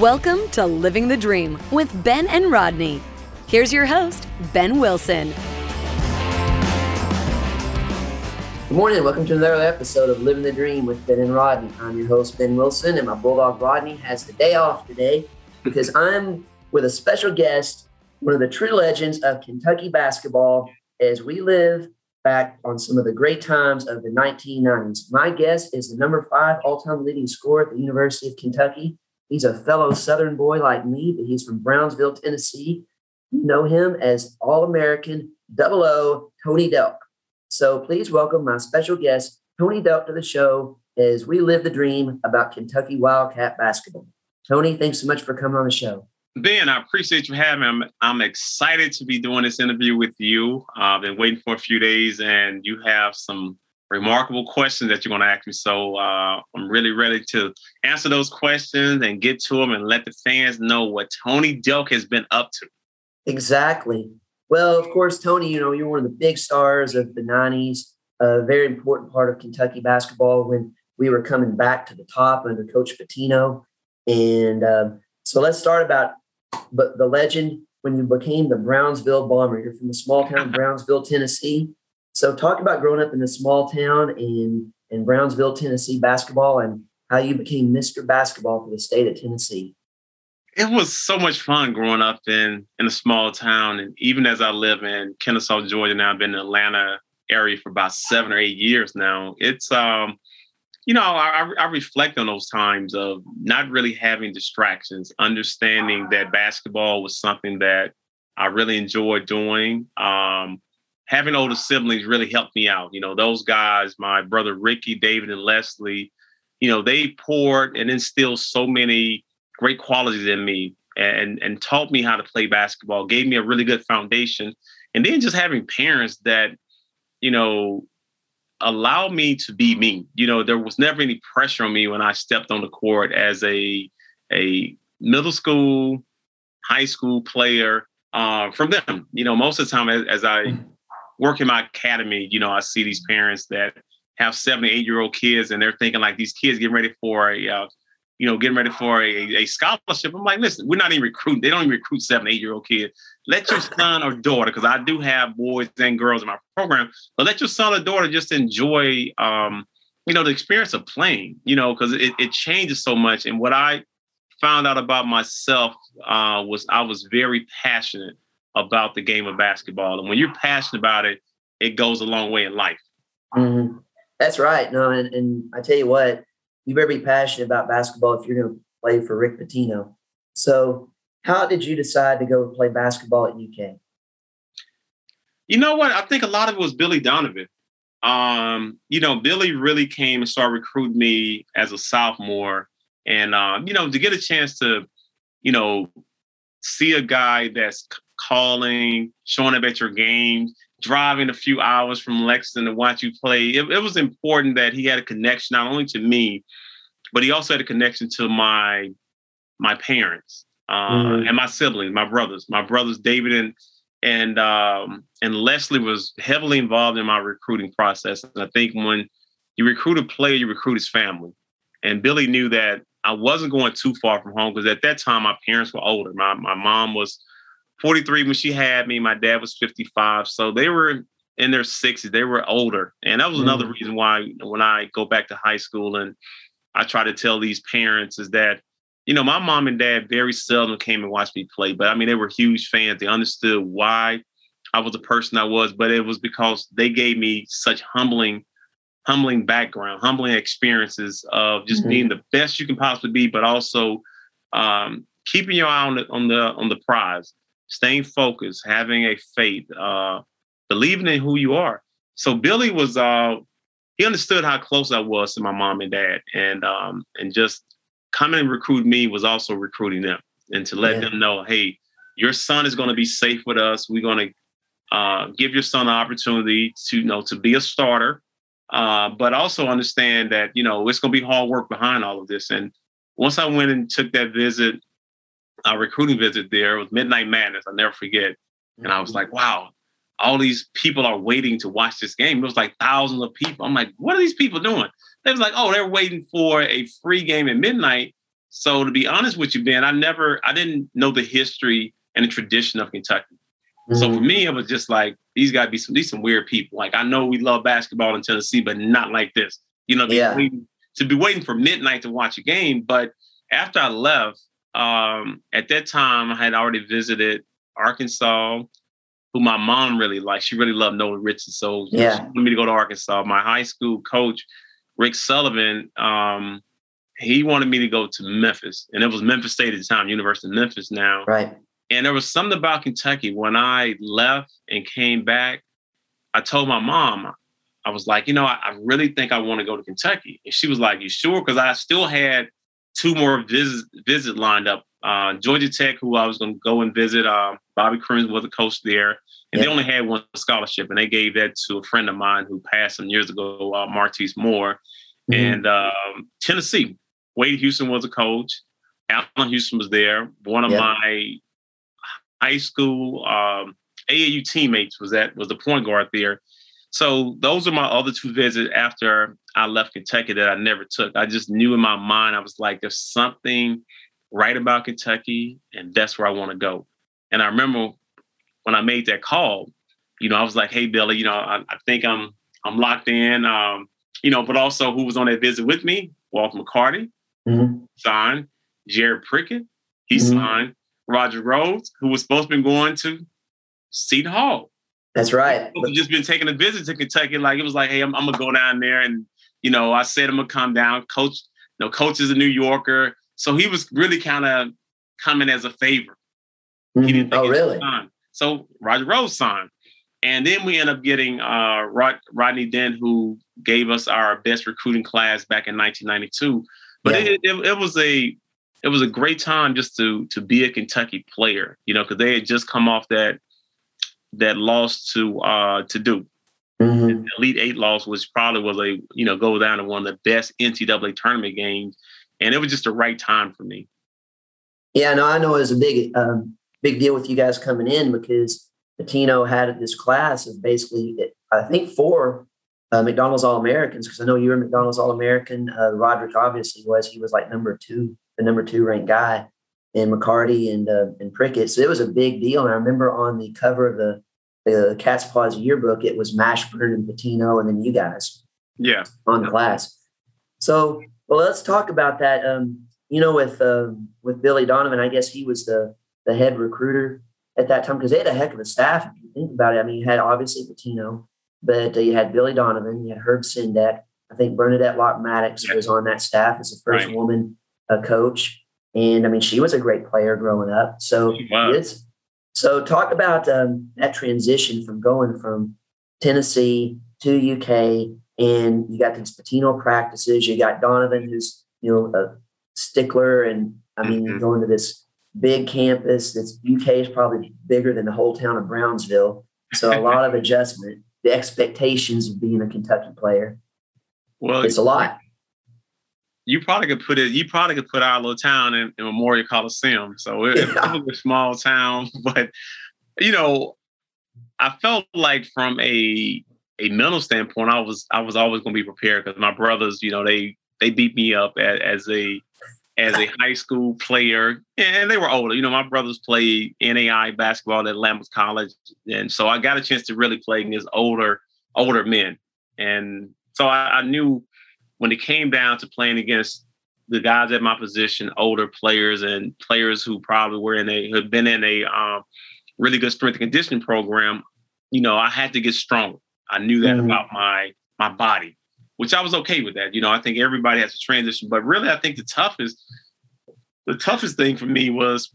Welcome to Living the Dream with Ben and Rodney. Here's your host, Ben Wilson. Good morning and welcome to another episode of Living the Dream with Ben and Rodney. I'm your host, Ben Wilson, and my Bulldog Rodney has the day off today because I'm with a special guest, one of the true legends of Kentucky basketball, as we live back on some of the great times of the 1990s. My guest is the number five all time leading scorer at the University of Kentucky. He's a fellow Southern boy like me, but he's from Brownsville, Tennessee. You know him as All American Double O Tony Delk. So please welcome my special guest, Tony Delk, to the show as we live the dream about Kentucky Wildcat basketball. Tony, thanks so much for coming on the show. Ben, I appreciate you having me. I'm, I'm excited to be doing this interview with you. Uh, I've been waiting for a few days, and you have some remarkable questions that you're going to ask me. So uh, I'm really ready to answer those questions and get to them and let the fans know what Tony Delk has been up to. Exactly. Well, of course, Tony, you know, you're one of the big stars of the 90s, a very important part of Kentucky basketball when we were coming back to the top under Coach Pitino. And um, so let's start about but the legend when you became the Brownsville Bomber. You're from the small town of Brownsville, Tennessee. So talk about growing up in a small town in in Brownsville, Tennessee basketball and how you became Mr. Basketball for the state of Tennessee. It was so much fun growing up in in a small town, and even as I live in Kennesaw, Georgia now, I've been in the Atlanta area for about seven or eight years now. It's um, you know, I, I reflect on those times of not really having distractions, understanding that basketball was something that I really enjoyed doing. Um, having older siblings really helped me out. You know, those guys, my brother Ricky, David, and Leslie, you know, they poured and instilled so many great qualities in me and and taught me how to play basketball, gave me a really good foundation. And then just having parents that, you know, allow me to be me. You know, there was never any pressure on me when I stepped on the court as a a middle school, high school player uh, from them. You know, most of the time as, as I mm work in my academy, you know, I see these parents that have seven, eight year old kids, and they're thinking like these kids getting ready for a, uh, you know, getting ready for a, a scholarship. I'm like, listen, we're not even recruiting. They don't even recruit seven, eight year old kids. Let your son or daughter, because I do have boys and girls in my program, but let your son or daughter just enjoy, um, you know, the experience of playing. You know, because it, it changes so much. And what I found out about myself uh, was I was very passionate about the game of basketball. And when you're passionate about it, it goes a long way in life. Mm-hmm. That's right. No, and, and I tell you what, you better be passionate about basketball if you're going to play for Rick Pitino. So, how did you decide to go play basketball at UK? You know what? I think a lot of it was Billy Donovan. Um, you know, Billy really came and started recruiting me as a sophomore. And, um, you know, to get a chance to, you know, see a guy that's calling, showing up at your games, driving a few hours from Lexington to watch you play. It, it was important that he had a connection not only to me, but he also had a connection to my my parents uh, mm-hmm. and my siblings, my brothers. My brothers David and and um, and Leslie was heavily involved in my recruiting process. And I think when you recruit a player, you recruit his family. And Billy knew that I wasn't going too far from home because at that time my parents were older. My my mom was 43 when she had me. My dad was 55. So they were in their 60s. They were older. And that was mm. another reason why when I go back to high school and I try to tell these parents is that, you know, my mom and dad very seldom came and watched me play, but I mean, they were huge fans. They understood why I was the person I was, but it was because they gave me such humbling, humbling background, humbling experiences of just mm-hmm. being the best you can possibly be, but also um, keeping your eye on the on the on the prize staying focused, having a faith, uh, believing in who you are. So Billy was uh, he understood how close I was to my mom and dad, and um, and just coming and recruit me was also recruiting them, and to let yeah. them know, hey, your son is going to be safe with us. We're going to uh, give your son an opportunity to you know to be a starter, uh, but also understand that you know it's going to be hard work behind all of this. And once I went and took that visit, a recruiting visit there. It was Midnight Madness. I'll never forget. And I was mm-hmm. like, wow, all these people are waiting to watch this game. It was like thousands of people. I'm like, what are these people doing? They was like, oh, they're waiting for a free game at midnight So to be honest with you, Ben, I never, I didn't know the history and the tradition of Kentucky. Mm-hmm. So for me, it was just like these got to be some these some weird people. Like I know we love basketball in Tennessee, but not like this. You know, yeah. waiting, to be waiting for midnight to watch a game. But after I left, um, at that time, I had already visited Arkansas, who my mom really liked. She really loved Nolan Richardson. So yeah. she wanted me to go to Arkansas. My high school coach, Rick Sullivan, um, he wanted me to go to Memphis. And it was Memphis State at the time, University of Memphis now. Right. And there was something about Kentucky. When I left and came back, I told my mom, I was like, you know, I, I really think I want to go to Kentucky. And she was like, You sure? Because I still had two more visits visit lined up. Uh, Georgia Tech, who I was going to go and visit. Uh, Bobby Cremins was a coach there, and yep. they only had one scholarship, and they gave that to a friend of mine who passed some years ago, uh, Martice Moore. Mm-hmm. And um, Tennessee, Wade Houston was a coach. Allan Houston was there. One of yep. my high school um, AAU teammates was that was the point guard there. So those are my other two visits after I left Kentucky that I never took. I just knew in my mind, I was like, there's something right about Kentucky, and that's where I want to go. And I remember when I made that call, you know, I was like, hey, Billy, you know, I, I think I'm I'm locked in. Um, you know, but also who was on that visit with me? Walt McCarty, mm-hmm. signed. Jared Prickett, he mm-hmm. signed. Rodrick Rhodes, who was supposed to be going to Seton Hall. That's right. Just been taking a visit to Kentucky. Like it was like, hey, I'm, I'm, gonna go down there, and you know, I said I'm gonna come down. Coach, you know, coach is a New Yorker, so he was really kind of coming as a favor. Mm-hmm. He didn't think oh, really? So Rodrick Rhodes signed, and then we end up getting uh, Rod- Rodney Dent, who gave us our best recruiting class back in 1992. But yeah. it, it, it was a it was a great time just to to be a Kentucky player, you know, because they had just come off that that loss to uh, to Duke. Mm-hmm. Elite Eight loss, which probably was a you know go down to one of the best NCAA tournament games, and it was just the right time for me. Yeah, no, I know it was a big um, big deal with you guys coming in because Pitino had this class of basically I think four uh, McDonald's All Americans because I know you were McDonald's All American. Uh, Roderick obviously was; he was like number two, the number two ranked guy and McCarty and uh, and Prickett. So it was a big deal. And I remember on the cover of the the Cats' Pause yearbook, it was Mashburn and Pitino, and then you guys. Yeah. On the class. So well, let's talk about that. Um, you know, with uh, with Billy Donovan, I guess he was the the head recruiter at that time because they had a heck of a staff. If you think about it, I mean, you had obviously Pitino, but uh, you had Billy Donovan, you had Herb Sendek. I think Bernadette Locke Mattox was on that staff as the first right. woman uh, coach. And I mean, she was a great player growing up. So wow. it's so talk about um, that transition from going from Tennessee to UK, and you got these Pitino practices. You got Donovan, who's you know a stickler, and I mean, mm-hmm. going to this big campus. That's UK is probably bigger than the whole town of Brownsville. So a lot of adjustment. The expectations of being a Kentucky player. Well, it's a lot you probably could put it. You probably could put our little town in, in Memorial Coliseum. So it, yeah. it was a small town, but you know, I felt like from a a mental standpoint, I was I was always going to be prepared because my brothers, you know, they they beat me up as, as a as a high school player, and they were older. You know, my brothers played NAI basketball at Lambuth College, and so I got a chance to really play against older older men, and so I, I knew when it came down to playing against the guys at my position, older players and players who probably were in a had been in a um, really good strength and conditioning program, you know, I had to get stronger. I knew that mm-hmm. about my my body, which I was okay with that. You know, I think everybody has to transition, but really, I think the toughest the toughest thing for me was,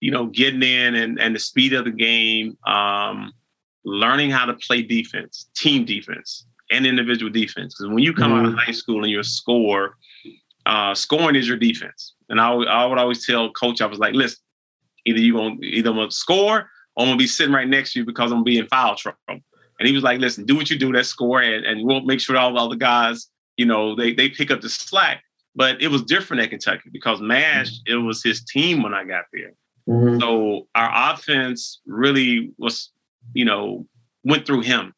you know, getting in and and the speed of the game, um, learning how to play defense, team defense and individual defense. Because when you come mm-hmm. out of mm-hmm. high school and you're a scorer, uh, scoring is your defense. And I, I would always tell coach, I was like, listen, either you gonna either I'm gonna score or I'm gonna be sitting right next to you because I'm gonna be in foul trouble. And he was like, listen, do what you do, let's score, and, and we'll make sure that all the other guys, you know, they they pick up the slack. But it was different at Kentucky because Mash, mm-hmm. it was his team when I got there. Mm-hmm. So our offense really was, you know, went through him.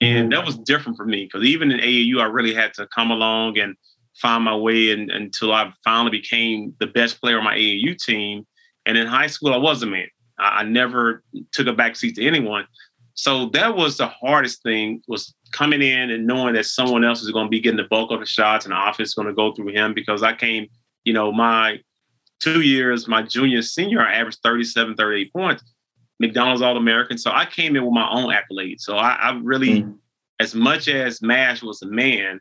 And mm-hmm. that was different for me because even in AAU, I really had to come along and find my way in, until I finally became the best player on my AAU team. And in high school, I was a man. I, I never took a backseat to anyone. So that was the hardest thing was coming in and knowing that someone else is going to be getting the bulk of the shots and the offense is going to go through him because I came, you know, my two years, my junior, senior, I averaged 37, 38 points. McDonald's All American. So I came in with my own accolades. So I, I really, mm-hmm. as much as Mash was a man,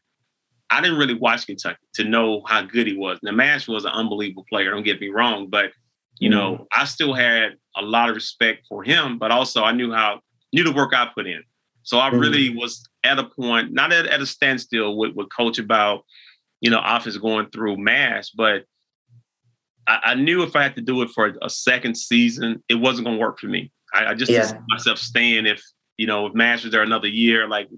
I didn't really watch Kentucky to know how good he was. Now Mash was an unbelievable player. Don't get me wrong, but you mm-hmm. know, I still had a lot of respect for him, but also I knew how knew the work I put in. So I mm-hmm. really was at a point, not at, at a standstill with, with coach about, you know, office going through Mash, but I, I, knew if I had to do it for a second season, it wasn't going to work for me. I, I just yeah. myself staying if, you know, if Masters there another year, like,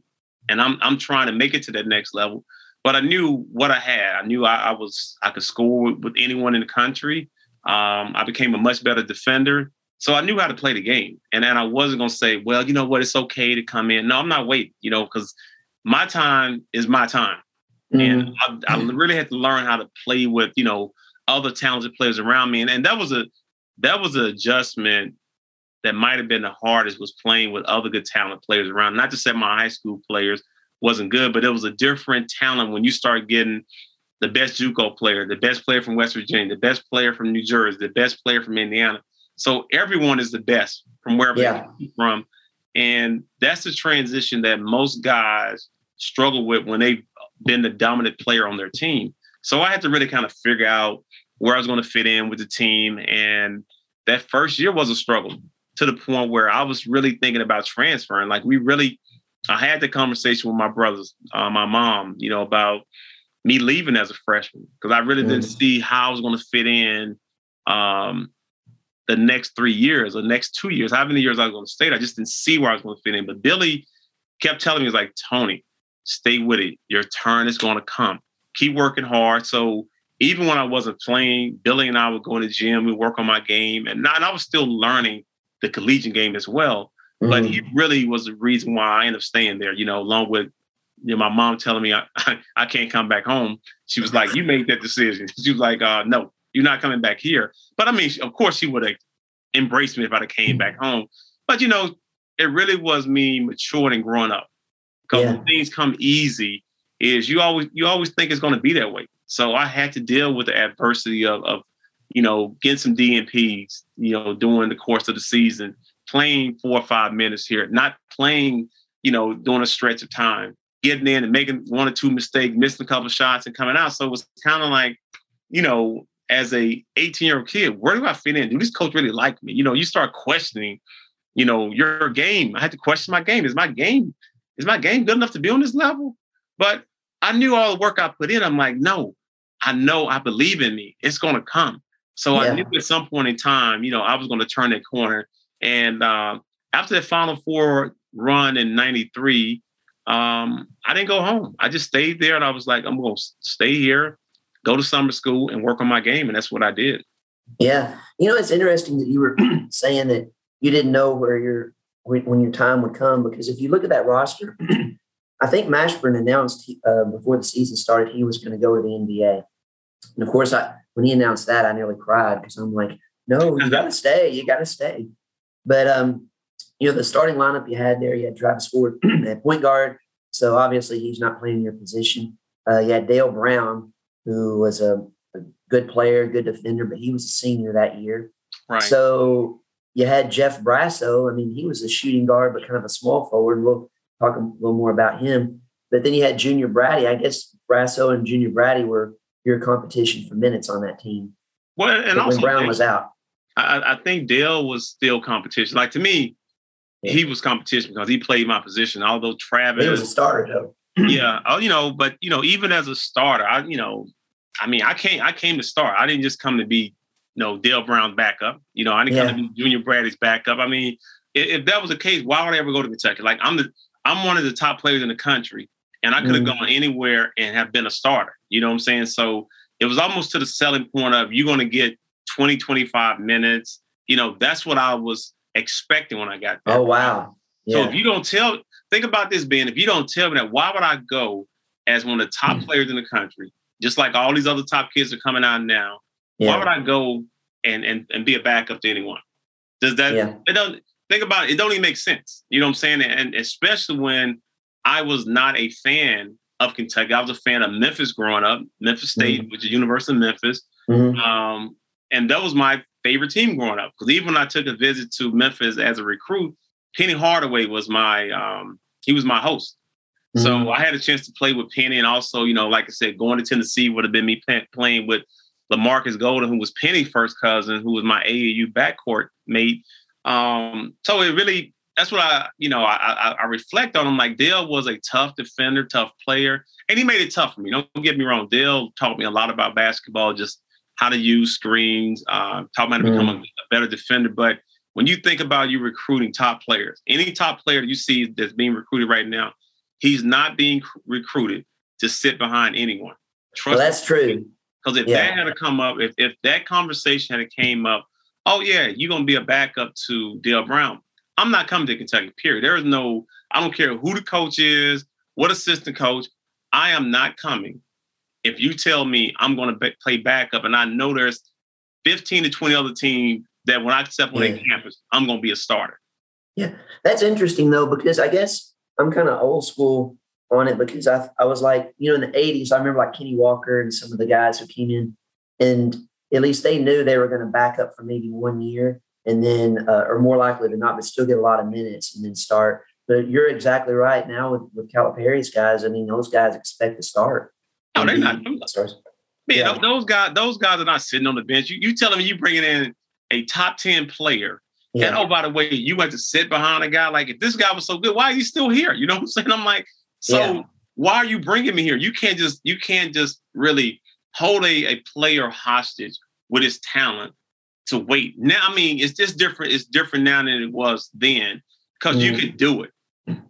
and I'm, I'm trying to make it to that next level. But I knew what I had. I knew I, I was, I could score with, with anyone in the country. Um, I became a much better defender. So I knew how to play the game. And then I wasn't going to say, well, you know what, it's okay to come in. No, I'm not waiting, you know, because my time is my time. Mm-hmm. And I, I, really had to learn how to play with, you know, other talented players around me. And, and that was a that was an adjustment that might have been the hardest was playing with other good talent players around. Not to say my high school players wasn't good, but it was a different talent when you start getting the best JUCO player, the best player from West Virginia, the best player from New Jersey, the best player from Indiana. So everyone is the best from wherever yeah. they're from. And that's the transition that most guys struggle with when they've been the dominant player on their team. So I had to really kind of figure out where I was going to fit in with the team. And that first year was a struggle to the point where I was really thinking about transferring. Like we really, I had the conversation with my brothers, uh, my mom, you know, about me leaving as a freshman because I really mm. didn't see how I was going to fit in um, the next three years or next two years, how many years I was going to stay. I just didn't see where I was going to fit in. But Billy kept telling me, "He's like, Tony, stay with it. Your turn is going to come. Keep working hard." So even when I wasn't playing, Billy and I would go to the gym, we work on my game, and, and I was still learning the collegiate game as well. Mm-hmm. But he really was the reason why I ended up staying there. You know, along with you know, my mom telling me I, I, can't come back home. She was like, "You made that decision." She was like, uh, "No, you're not coming back here. But I mean, of course, she would have embraced me if I'd have came back mm-hmm. home. But you know, it really was me maturing and growing up. Because yeah. when things come easy, is you always you always think it's going to be that way. So I had to deal with the adversity of, of you know getting some DNPs, you know, during the course of the season, playing four or five minutes here, not playing, you know, during a stretch of time, getting in and making one or two mistakes, missing a couple shots and coming out. So it was kind of like, you know, as a 18 year old kid, where do I fit in? Do this coach really like me? You know, you start questioning, you know, your game. I had to question my game. Is my game, is my game good enough to be on this level? But I knew all the work I put in. I'm like, no, I know I believe in me. It's gonna come. So yeah. I knew at some point in time, you know, I was gonna turn that corner. And uh, after the Final Four run in '93, um, I didn't go home. I just stayed there, and I was like, I'm gonna stay here go to summer school and work on my game. And that's what I did. Yeah. You know, it's interesting that you were saying that you didn't know where your when your time would come because if you look at that roster, I think Mashburn announced uh, before the season started he was going to go to the NBA. And of course, I when he announced that, I nearly cried because I'm like, no, you got to stay. You got to stay. But um, you know, the starting lineup you had there, you had Travis Ford at point guard. So obviously he's not playing your position. Uh, you had Dale Brown, who was a, a, good player, good defender, but he was a senior that year. Right. So you had Jeff Brassow. I mean, he was a shooting guard, but kind of a small forward. We'll talk a little more about him. But then you had Junior Braddy. I guess Brassow and Junior Braddy were your competition for minutes on that team. Well, and but also when Brown was out, I, I, think Dale was still competition. Like to me, yeah. he was competition because he played my position. Although Travis, he was a starter though. yeah, oh, you know, but you know, even as a starter, I you know, I mean, I came I came to start. I didn't just come to be, you know, Dale Brown's backup. You know, I didn't yeah. come to be Junior Braddy's backup. I mean, if, if, that was the case, why would I ever go to Kentucky? Like I'm the I'm one of the top players in the country, and I could have mm. gone anywhere and have been a starter. You know what I'm saying? So it was almost to the selling point of you're going to get 20, 25 minutes. You know, that's what I was expecting when I got there. Oh wow. Yeah. So if you don't tell, think about this, Ben. If you don't tell me that, why would I go as one of the top mm. players in the country? just like all these other top kids are coming out now. Yeah. Why would I go and and and be a backup to anyone? Does that yeah. it don't think about it, it don't even make sense. You know what I'm saying? And especially when I was not a fan of Kentucky. I was a fan of Memphis growing up, Memphis State, mm-hmm. which is University of Memphis. Mm-hmm. Um, and that was my favorite team growing up. Because even when I took a visit to Memphis as a recruit, Penny Hardaway was my um, he was my host. Mm-hmm. So I had a chance to play with Penny, and also, you know, like I said, going to Tennessee would have been me play, playing with Lamarcus Golden, who was Penny's first cousin, who was my AAU backcourt mate. Um, so it really that's what I, you know, I, I, I reflect on him. Like Dale was a tough defender, tough player, and he made it tough for me. Don't get me wrong. Dale taught me a lot about basketball, just how to use screens, uh, taught me how to become mm. a, a, better defender. But when you think about you recruiting top players, any top player you see that's being recruited right now, he's not being recruited to sit behind anyone. Trust well, that's true. Because if yeah. that had to come up, if, if that conversation had came up, oh yeah, you're gonna be a backup to Dale Brown. I'm not coming to Kentucky, period. There is no, I don't care who the coach is, what assistant coach. I am not coming. If you tell me I'm going to be- play backup and I know there's 15 to 20 other teams that when I step on yeah. campus, I'm going to be a starter. Yeah, that's interesting though, because I guess I'm kind of old school on it because I, I was like, you know, in the 80s, I remember like Kenny Walker and some of the guys who came in and at least they knew they were going to back up for maybe one year and then uh, or more likely than not, but still get a lot of minutes and then start. But you're exactly right. Now with, with Calipari's guys, I mean, those guys expect to start. No, they're not. Man, yeah. those guys, those guys are not sitting on the bench. You, you telling me you bringing in a top 10 player. Yeah. And oh, by the way, you went to sit behind a guy like if this guy was so good, why are you still here? You know what I'm saying? I'm like, so yeah. why are you bringing me here? You can't just you can't just really hold a, a player hostage with his talent to wait. Now, I mean, it's just different. It's different now than it was then because mm. you can do it.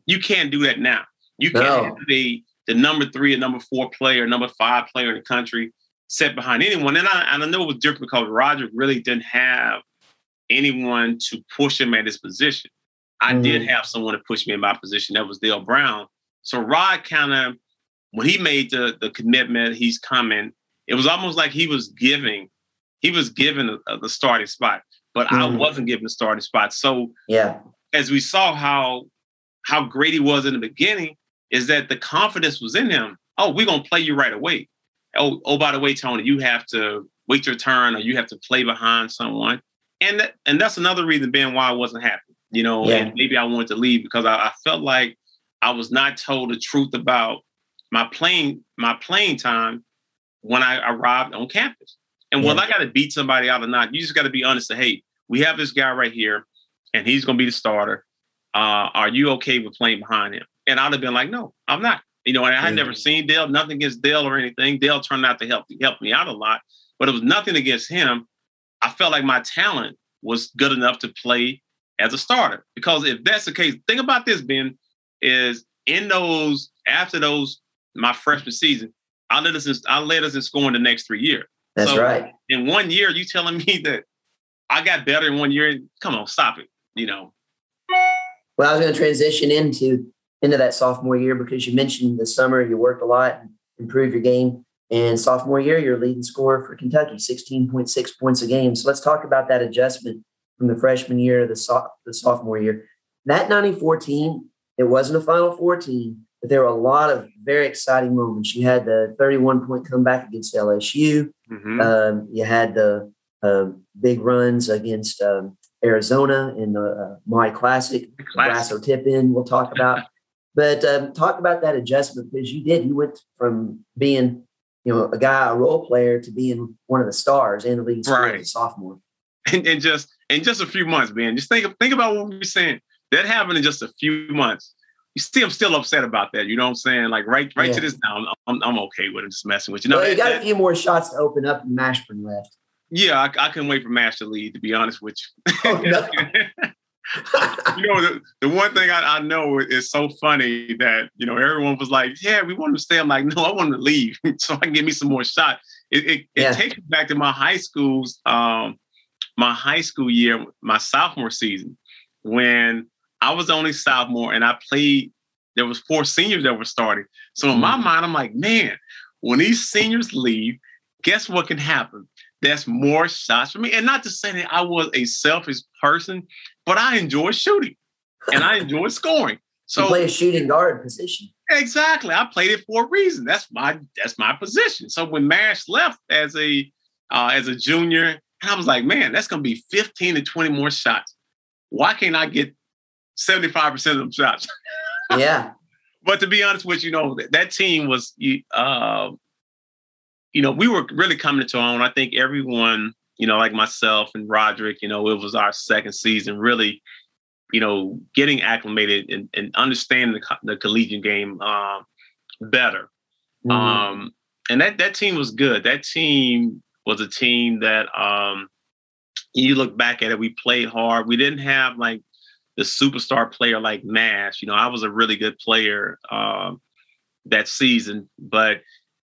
You can't do that now. You can't no. be the number three or number four player, number five player in the country set behind anyone. And I, and I know it was different because Rodrick really didn't have anyone to push him at his position. I mm. did have someone to push me in my position. That was Dale Brown. So Rod kind of, when he made the, the commitment, he's coming, it was almost like he was giving he was given a, a, the starting spot, but mm-hmm. I wasn't given the starting spot. So yeah, as we saw how how great he was in the beginning, is that the confidence was in him. Oh, we're gonna play you right away. Oh, oh, by the way, Tony, you have to wait your turn or you have to play behind someone. And that, and that's another reason Ben why I wasn't happy, you know, yeah. and maybe I wanted to leave because I, I felt like I was not told the truth about my playing my playing time when I arrived on campus. And yeah. whether I got to beat somebody out or not, you just got to be honest. And, hey, we have this guy right here, and he's going to be the starter. Uh, are you okay with playing behind him? And I'd have been like, no, I'm not. You know, and I had never seen Dale, nothing against Dale or anything. Dale turned out to help help me out a lot, but it was nothing against him. I felt like my talent was good enough to play as a starter. Because if that's the case, think about this, Ben, is in those after those my freshman season, I led us in, I led us in scoring the next three years. That's so right. In one year, you telling me that I got better in one year? Come on, stop it. You know. Well, I was going to transition into into that sophomore year because you mentioned the summer you worked a lot and improved your game. And sophomore year, you're leading scorer for Kentucky, 16.6 points a game. So let's talk about that adjustment from the freshman year to the, so- the sophomore year. That 94 team, it wasn't a Final Four team, but there were a lot of very exciting moments. You had the 31 point comeback against LSU. Mm-hmm. Um, you had the uh, big runs against um, Arizona in the uh, Maui Classic, Classic. tip in, we'll talk about. but um, talk about that adjustment because you did. You went from being, you know, a guy, a role player, to being one of the stars in the league right. sophomore. And, and just in just a few months, man. Just think think about what we are saying. That happened in just a few months you see, I'm still upset about that. You know what I'm saying? Like right, right yeah. to this now, I'm, I'm okay with it. Just messing with you. No, well, you got that, a few more shots to open up, and Mashburn left. Yeah, I, I couldn't wait for Mash to lead. To be honest with you. Oh, no. you know, the, the one thing I, I, know is so funny that you know everyone was like, "Yeah, we want to stay." I'm like, "No, I want to leave so I can get me some more shots." It, it, yeah. it takes me back to my high school's um, my high school year, my sophomore season, when I was the only sophomore, and I played. There was four seniors that were starting. So in my mm-hmm. mind, I'm like, man, when these seniors leave, guess what can happen? There's more shots for me. And not to say that I was a selfish person, but I enjoy shooting and I enjoy scoring. So you play a shooting guard position. Exactly. I played it for a reason. That's my that's my position. So when Mash left as a uh, as a junior, I was like, man, that's gonna be 15 to 20 more shots. Why can't I get 75% of them shots? yeah. But to be honest with you, you know, that, that team was uh, you know, we were really coming to our own. I think everyone, you know, like myself and Roderick, you know, it was our second season, really, you know, getting acclimated and, and understanding the, the, collegiate game uh, better. Mm-hmm. Um, and that that team was good. That team was a team that um, you look back at it, we played hard. We didn't have like the superstar player like Mash. You know, I was a really good player uh, that season, but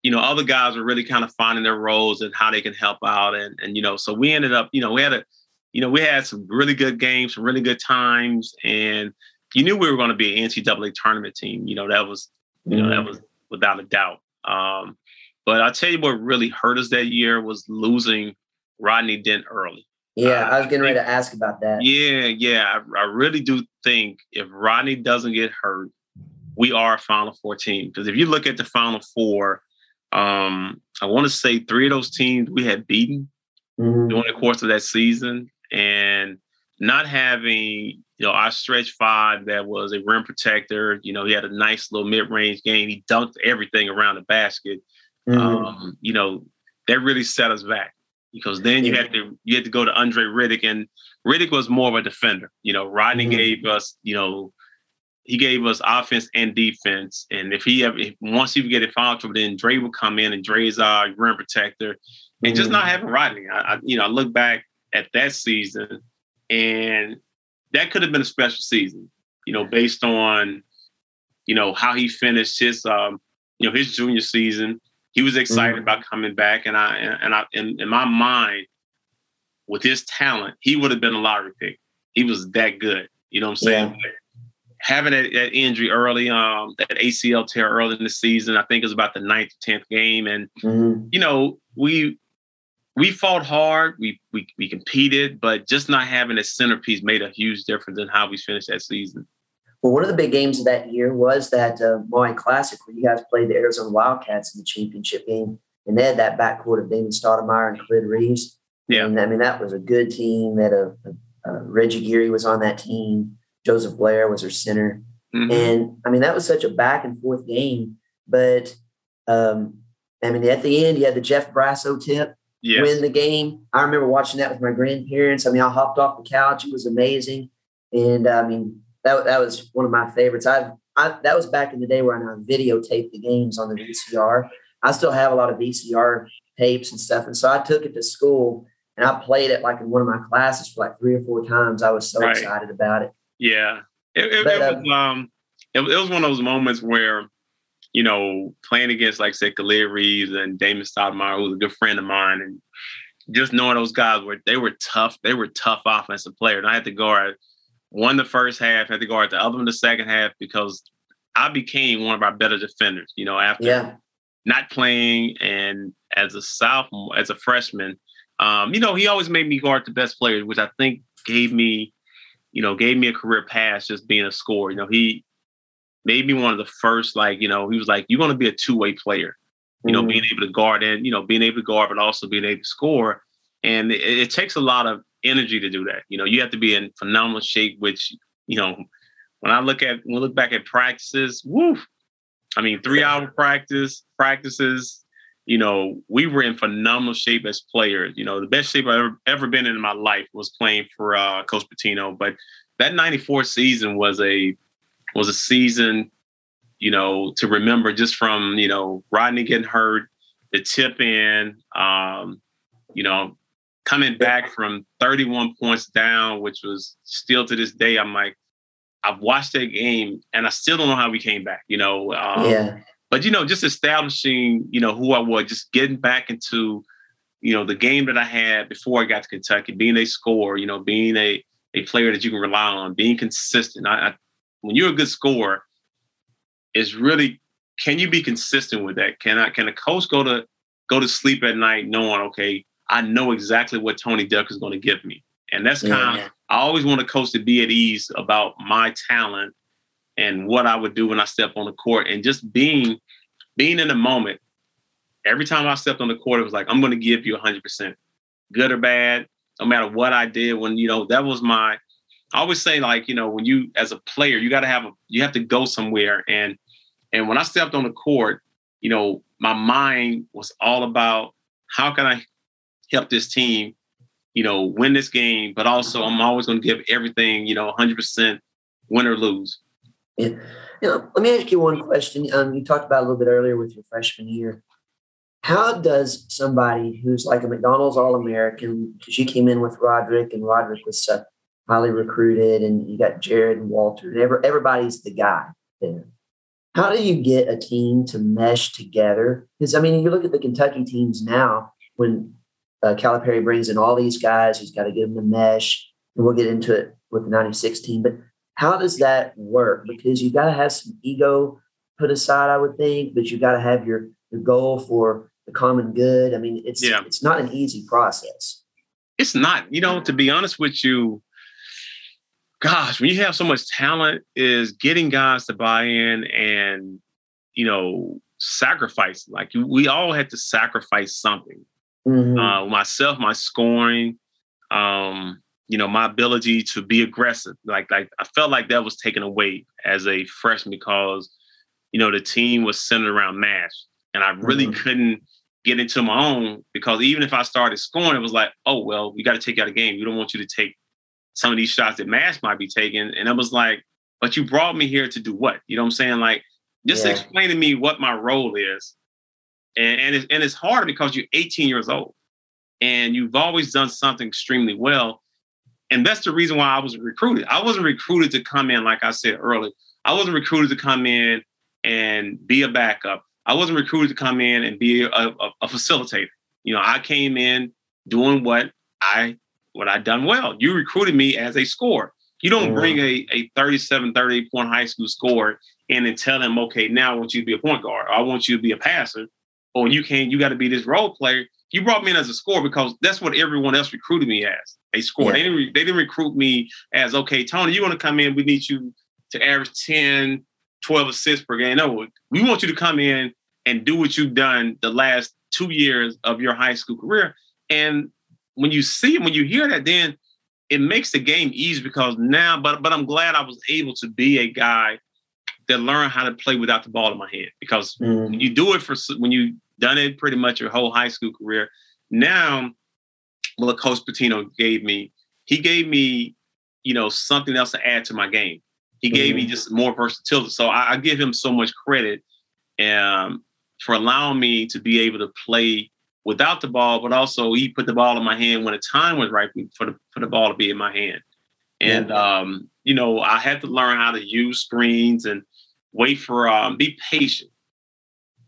you know, other guys were really kind of finding their roles and how they can help out. And, and, you know, so we ended up, you know, we had a, you know, we had some really good games, some really good times. And you knew we were going to be an NCAA tournament team. You know, that was, you know, that mm-hmm. was without a doubt. Um, but I'll tell you what really hurt us that year was losing Rodney Dent early. Yeah, uh, I was getting ready to ask about that. Yeah, yeah. I, I really do think if Rodney doesn't get hurt, we are a Final Four team. Because if you look at the Final Four, um, I want to say three of those teams we had beaten mm-hmm. during the course of that season, and not having you know our stretch five that was a rim protector. You know, he had a nice little mid range game. He dunked everything around the basket. Mm-hmm. Um, you know, that really set us back because then you had to you had to go to Andre Riddick, and Riddick was more of a defender. You know, Rodney mm-hmm. gave us you know he gave us offense and defense. And if he ever, if, once he would get it foul trouble, then Dre would come in and Dre's our rim protector. And mm just not mm. having Rodney, I, I, you know, I look back at that season, and that could have been a special season, you know, based on, you know, how he finished his, um, you know, his junior season. He was excited mm about coming back, and I, and I, in, in my mind, with his talent, he would have been a lottery pick. He was that good. You know what I'm saying? Yeah having that, that, injury early, um, that ACL tear early in the season, I think it was about the ninth, tenth game, and mm-hmm. you know we we fought hard, we we we competed, but just not having a centerpiece made a huge difference in how we finished that season. Well, one of the big games of that year was that uh, Maui Classic, where you guys played the Arizona Wildcats in the championship game, and they had that backcourt of Damon Stoudamire and Khalid Reeves. Yeah, and I mean that was a good team. That a, a, a Reggie Geary was on that team. Joseph Blair was her center. Mm-hmm. And I mean, that was such a back and forth game. But um, I mean, at the end, you had the Jeff Brassow tip yes. win the game. I remember watching that with my grandparents. I mean, I hopped off the couch. It was amazing. And I mean, that, that was one of my favorites. I, I that was back in the day when I videotaped the games on the VCR. I still have a lot of VCR tapes and stuff. And so I took it to school and I played it like in one of my classes for like three or four times. I was so right. excited about it. Yeah, it, it, but, it was um, it, it, was one of those moments where, you know, playing against like say Khalid Reeves and Damon Stoudamire, who's a good friend of mine, and just knowing those guys were they were tough. They were tough offensive players. And I had to guard one the first half, had to guard the other one the second half because I became one of our better defenders. You know, after yeah. not playing and as a sophomore, as a freshman, um, you know, he always made me guard the best players, which I think gave me you know, gave me a career pass just being a scorer. You know, he made me one of the first, like, you know, he was like, you're going to be a two way player, you know, mm-hmm. being able to guard and, you know, being able to guard, but also being able to score. And it, it, takes a lot of energy to do that. You know, you have to be in phenomenal shape, which, you know, when I look at, when I look back at practices, woo, I mean, three hour practice, practices, you know, we were in phenomenal shape as players. You know, the best shape I've ever, ever been in, my life was playing for uh, Coach Pitino. But that '94 season was a was a season, you know, to remember just from you know Rodney getting hurt, the tip in, um, you know, coming back from 31 points down, which was still to this day, I'm like, I've watched that game and I still don't know how we came back. You know, um, yeah but you know, just establishing, you know, who I was, just getting back into, you know, the game that I had before I got to Kentucky, being a scorer, you know, being a a player that you can rely on, being consistent. I, I when you're a good scorer, it's really can you be consistent with that? Can I can a coach go to go to sleep at night knowing, okay, I know exactly what Tony Delk is going to give me. And that's kind of, I always want a coach to be at ease about my talent and what I would do when I step on the court and just being, being in the moment. Every time I stepped on the court, it was like, I'm going to give you 100%, good or bad, no matter what I did. When, you know, that was my, I always say, like, you know, when you, as a player, you got to have a, you have to go somewhere. And, and when I stepped on the court, you know, my mind was all about how can I help this team, you know, win this game, but also I'm always going to give everything, you know, 100% win or lose. Yeah. You know, let me ask you one question. Um, you talked about a little bit earlier with your freshman year. How does somebody who's like a McDonald's All American, because you came in with Roderick and Roderick was uh, highly recruited, and you got Jared and Walter, and every, everybody's the guy there. How do you get a team to mesh together? Because I mean, you look at the Kentucky teams now. When uh, Calipari brings in all these guys. He's got to get them to mesh, and we'll get into it with the '96 team. But how does that work? Because you've got to have some ego put aside, I would think, but you've got to have your your goal for the common good. I mean, it's yeah. it's not an easy process. It's not. You know, to be honest with you, gosh, when you have so much talent, is getting guys to buy in and you know sacrifice. Like we all had to sacrifice something. Mm-hmm. Uh, myself, my scoring, um, you know, my ability to be aggressive. Like, like I felt like that was taken away as a freshman because, you know, the team was centered around mash, and I really mm-hmm. couldn't get into my own because even if I started scoring, it was like, oh well, we got to take out a game. We don't want you to take some of these shots that Mash might be taking, and it was like, but you brought me here to do what? You know what I'm saying? Like, just yeah. explain to me what my role is and and it's, and it's hard because you're 18 years old and you've always done something extremely well. And that's the reason why I was recruited. I wasn't recruited to come in, like I said earlier. I wasn't recruited to come in and be a backup. I wasn't recruited to come in and be a, a, a facilitator. You know, I came in doing what I what I done well. You recruited me as a scorer. You don't oh, bring a, a 37, 38 point high school score in and tell them, okay, now I want you to be a point guard. I want you to be a passer or you can't, you got to be this role player. You brought me in as a scorer because that's what everyone else recruited me as a scorer. Yeah. They, didn't, they didn't recruit me as, okay, Tony, you want to come in, we need you to average 10, 12 assists per game. No, we want you to come in and do what you've done the last two years of your high school career. And when you see when you hear that, then it makes the game easy because now, but but I'm glad I was able to be a guy that learn how to play without the ball in my hand because mm. you do it for when you done it pretty much your whole high school career. Now, what Coach Pitino gave me, he gave me, you know, something else to add to my game. He gave mm. me just more versatility. So I, I, give him so much credit um, for allowing me to be able to play without the ball, but also he put the ball in my hand when the time was right for the for the ball to be in my hand. And um, you know, I had to learn how to use screens and wait for um, be patient.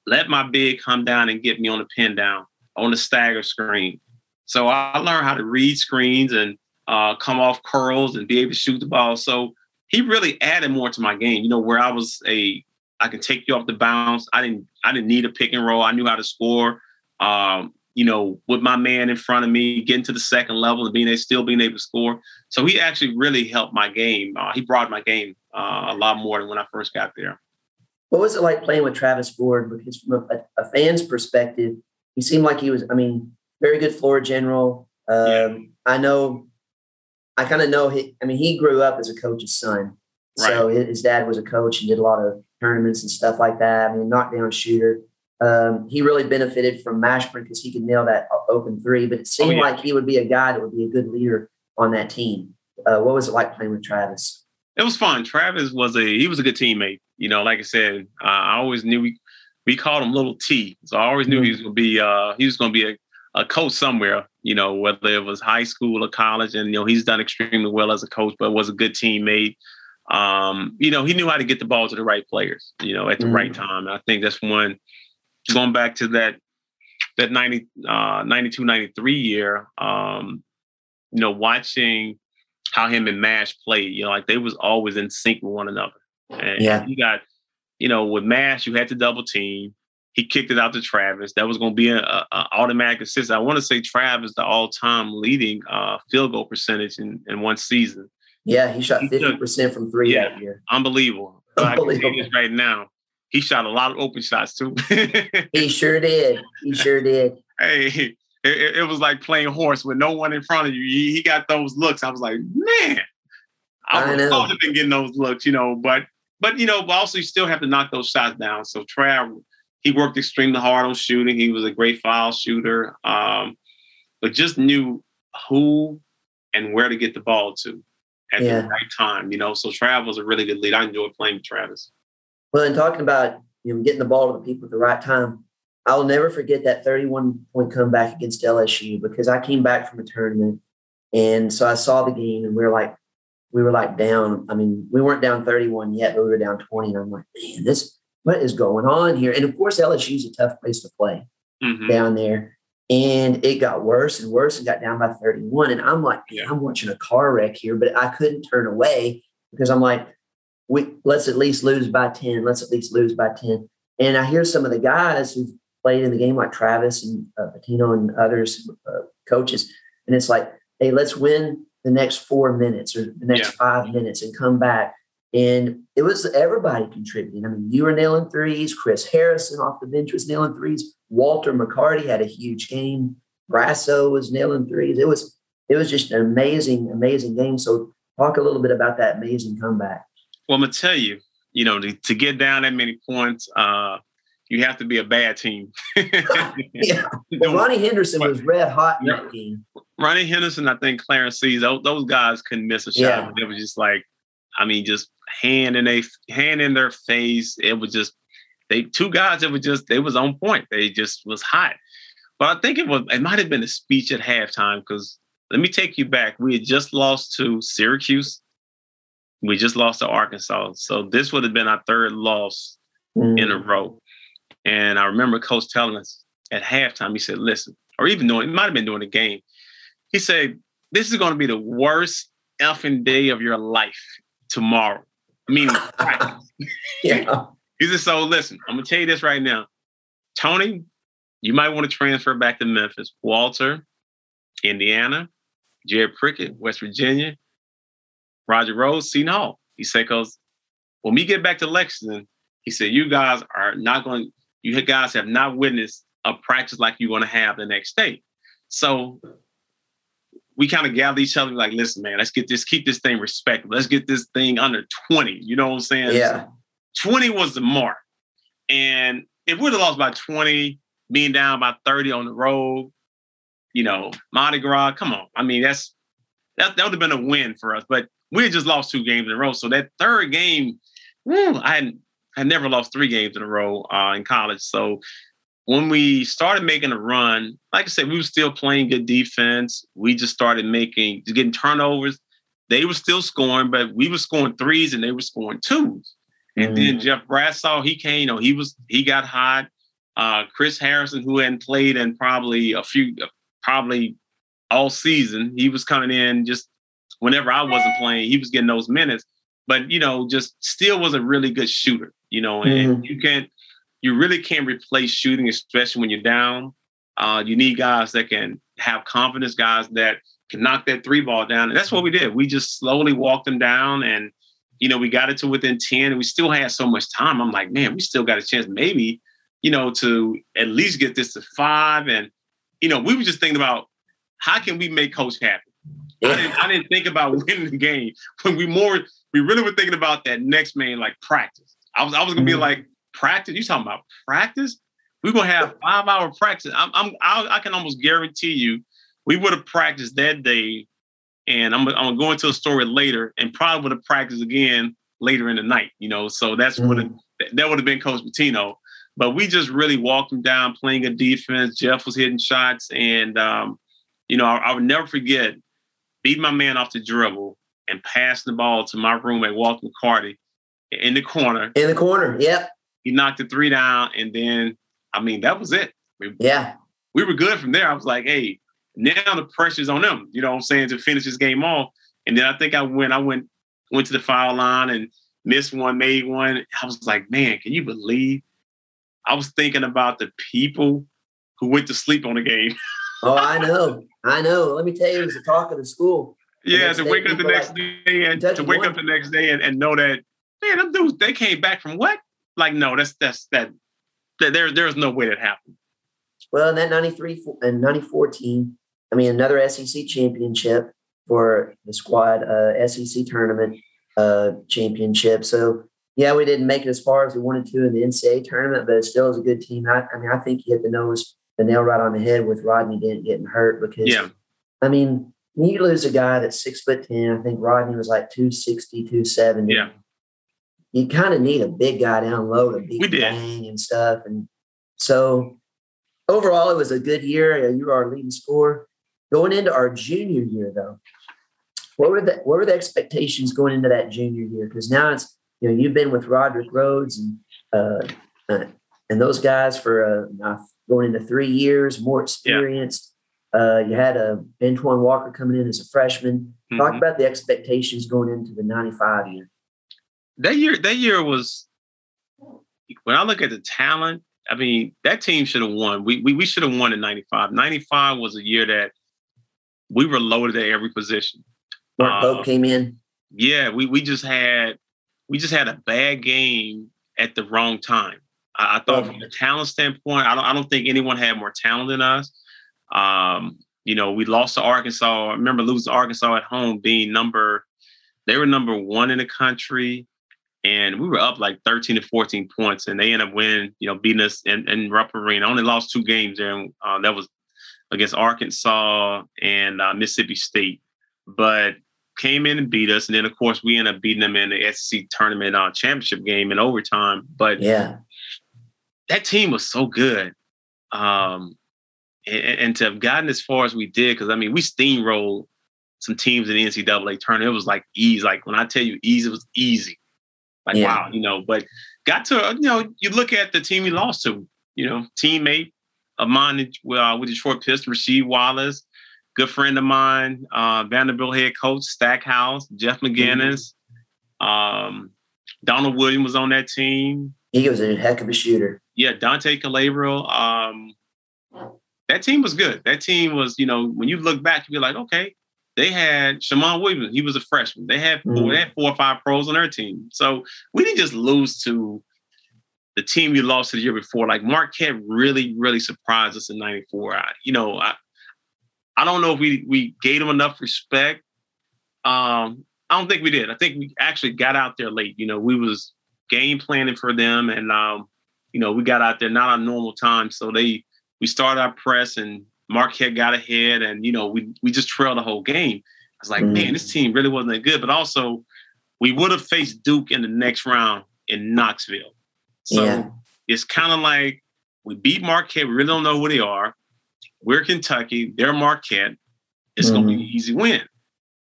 Let my big come down and get me on the pin down on the stagger screen. So I learned how to read screens and uh, come off curls and be able to shoot the ball. So he really added more to my game. You know, where I was a I can take you off the bounce. I didn't I didn't need a pick and roll. I knew how to score. Um, you know, with my man in front of me, getting to the second level and being able, still being able to score. So he actually really helped my game. Uh, he brought my game uh, a lot more than when I first got there. What was it like playing with Travis Ford? Because from a, a fan's perspective, he seemed like he was, I mean, very good floor general. Um, yeah. I know, I kind of know, he, I mean, he grew up as a coach's son. Right. So his dad was a coach and did a lot of tournaments and stuff like that. I mean, knockdown shooter. Um, he really benefited from Mashburn because he could nail that open three, but it seemed oh, yeah. like he would be a guy that would be a good leader on that team. Uh, what was it like playing with Travis? It was fun. Travis was a he was a good teammate. You know, like I said, uh, I always knew we we called him Little T, so I always knew mm-hmm. he was gonna be uh, he was gonna be a, a coach somewhere. You know, whether it was high school or college, and you know he's done extremely well as a coach, but was a good teammate. Um, you know, he knew how to get the ball to the right players. You know, at the mm-hmm. right time. I think that's one going back to that that 90, uh, 92, 93 year, um, you know, watching how him and Mash played, you know, like they was always in sync with one another. And yeah. you got you know, with Mash, you had to double team. He kicked it out to Travis. That was going to be an automatic assist. I want to say Travis, the all-time leading uh, field goal percentage in, in one season. Yeah, he shot fifty percent from three yeah, that year. Unbelievable. Unbelievable. I can this right now. He shot a lot of open shots too. he sure did. He sure did. Hey, it, it, was like playing horse with no one in front of you. He, he got those looks. I was like, man, I would have been getting those looks, you know. But but you know, also you still have to knock those shots down. So Trav, he worked extremely hard on shooting. He was a great foul shooter, um, but just knew who and where to get the ball to at yeah. the right time. You know, so Trav was a really good lead. I enjoyed playing with Travis. Well, and talking about you know getting the ball to the people at the right time, I'll never forget that 31 point comeback against LSU because I came back from a tournament and so I saw the game and we were like we were like down. I mean, we weren't down 31 yet, but we were down 20. And I'm like, man, this, what is going on here? And of course, LSU is a tough place to play mm-hmm. down there. And it got worse and worse and got down by 31. And I'm like, yeah. I'm watching a car wreck here, but I couldn't turn away because I'm like, we let's at least lose by 10. Let's at least lose by 10. And I hear some of the guys who've played in the game, like Travis and uh, Pitino and others, uh, coaches, and it's like, hey, let's win the next four minutes or the next yeah. five minutes and come back. And it was everybody contributing. I mean, you were nailing threes. Chris Harrison off the bench was nailing threes. Walter McCarty had a huge game. Brassow was nailing threes. It was it was just an amazing, amazing game. So talk a little bit about that amazing comeback. Well, I'm gonna tell you, you know, to, to get down that many points, uh, you have to be a bad team. yeah. Well, Ronnie Henderson was red hot in that game. Ronnie Henderson, I think Clarence sees those, those guys couldn't miss a shot. Yeah. It was just like, I mean, just hand in a hand in their face. It was just they two guys. It was just they was on point. They just was hot. But I think it was it might have been a speech at halftime because let me take you back. We had just lost to Syracuse. We just lost to Arkansas. So this would have been our third loss mm. in a row. And I remember coach telling us at halftime, he said, listen, or even doing, it might have been during the game. He said, this is going to be the worst effing day of your life tomorrow. Meaning, yeah. He said, so listen, I'm going to tell you this right now. Tony, you might want to transfer back to Memphis. Walter, Indiana, Jared Prickett, West Virginia, Roger Rose, Seton Hall. He said, because when we get back to Lexington, he said, you guys are not going, you guys have not witnessed a practice like you're going to have the next day. So we kind of gather each other like, listen, man, let's get this, keep this thing respectable. Let's get this thing under 20. You know what I'm saying? Yeah. So 20 was the mark. And if we'd have lost by 20, being down by 30 on the road, you know, Mardi Gras, come on. I mean, that's that, that would have been a win for us. But we had just lost two games in a row. So that third game, I had never lost three games in a row uh, in college. So when we started making a run, like I said, we were still playing good defense. We just started making getting turnovers. They were still scoring, but we were scoring threes and they were scoring twos. And mm. then Jeff Brassow, he came, you know, he was he got hot. Uh, Chris Harrison, who hadn't played in probably a few, probably all season, he was coming in just whenever I wasn't playing, he was getting those minutes. But you know, just still was a really good shooter you know, and mm-hmm. you can't, you really can't replace shooting, especially when you're down. Uh, you need guys that can have confidence, guys that can knock that three ball down. And that's what we did. We just slowly walked them down and, you know, we got it to within 10 and we still had so much time. I'm like, man, we still got a chance maybe, you know, to at least get this to five. And, you know, we were just thinking about how can we make coach happy? I, didn't, I didn't think about winning the game. When we more, we really were thinking about that next man, like practice. I was I was gonna be mm-hmm. like practice. You talking about practice? We're gonna have five hour practice. I'm, I'm I, I can almost guarantee you we would have practiced that day, and I'm I'm gonna go into a story later, and probably would have practiced again later in the night. You know, so that's mm. what that would have been Coach Pitino. But we just really walked him down, playing a defense. Jeff was hitting shots, and um, you know I, I would never forget beat my man off the dribble and passing the ball to my roommate Walter McCarty in the corner. In the corner, yep. He knocked the three down, and then I mean that was it. We, yeah, we were good from there. I was like, hey, now the pressure's on them. You know what I'm saying to finish this game off. And then I think I went, I went, went to the foul line, and missed one, made one. I was like, man, can you believe? I was thinking about the people who went to sleep on the game. oh, I know. I know. Let me tell you, it was the talk of the school. yeah, to wake up the next like, day and to wake one. up the next day and, and know that, man, them dudes, they came back from what? Like, no, that's that's that, that there there's no way that happened. Well, in that 93 and 94 team, I mean, another SEC championship for the squad, uh, SEC tournament uh, championship. So, yeah, we didn't make it as far as we wanted to in the NCAA tournament, but it still is a good team. I, I mean, I think you hit the nose, the nail right on the head with Rodney Dent getting hurt because, yeah. I mean, you lose a guy that's six foot 10. I think Rodney was like 260, 270. Yeah. You kind of need a big guy down low to beat we bang and stuff. And so overall, it was a good year. You were our leading scorer. Going into our junior year, though, what were the what were the expectations going into that junior year? Because now it's you know you've been with Rodrick Rhodes and uh, uh, and those guys for uh, going into three years, more experienced. Yeah. Uh, you had a uh, Antoine Walker coming in as a freshman. Mm-hmm. Talk about the expectations going into the '95 year. That year, that year was when I look at the talent I mean, that team should have won. We we, we should have won in 95. 95 was a year that we were loaded at every position. Mark Pope uh, came in. Yeah, we we just had we just had a bad game at the wrong time. I, I thought from a talent standpoint, I don't I don't think anyone had more talent than us. Um, you know, we lost to Arkansas. I remember losing Arkansas at home, being number they were number one in the country and we were up like 13 to 14 points, and they ended up winning, you know, beating us in, in Rupp Arena. only lost two games there, and uh, that was against Arkansas and uh, Mississippi State. But came in and beat us, and then of course we ended up beating them in the SEC tournament uh, championship game in overtime. But yeah, that team was so good. Um, and, and to have gotten as far as we did, because I mean, we steamrolled some teams in the NCAA tournament. It was like easy. Like when I tell you easy, it was easy. Like, yeah. wow, you know, but got to, you know, you look at the team we lost to, you know, teammate of mine uh, with Detroit Pistons, Rasheed Wallace, good friend of mine, uh, Vanderbilt head coach, Stackhouse, Jeff McInnis, mm-hmm. um, Donald Williams was on that team. He was a heck of a shooter. Yeah, Dante Calabria. Um, that team was good. That team was, you know, when you look back, you be like, okay, they had Shammond Williams. He was a freshman. They had four, mm. they had four or five pros on their team. So we didn't just lose to the team you lost to the year before. Like Marquette really, really surprised us in '94. You know, I, I don't know if we we gave them enough respect. Um, I don't think we did. I think we actually got out there late. You know, we was game planning for them, and um, you know, we got out there not on normal time. So they we started our press and Marquette got ahead, and you know we we just trailed the whole game. I was like, mm. man, this team really wasn't that good. But also, we would have faced Duke in the next round in Knoxville. So yeah. it's kind of like we beat Marquette. We really don't know who they are. We're Kentucky. They're Marquette. It's mm. going to be an easy win.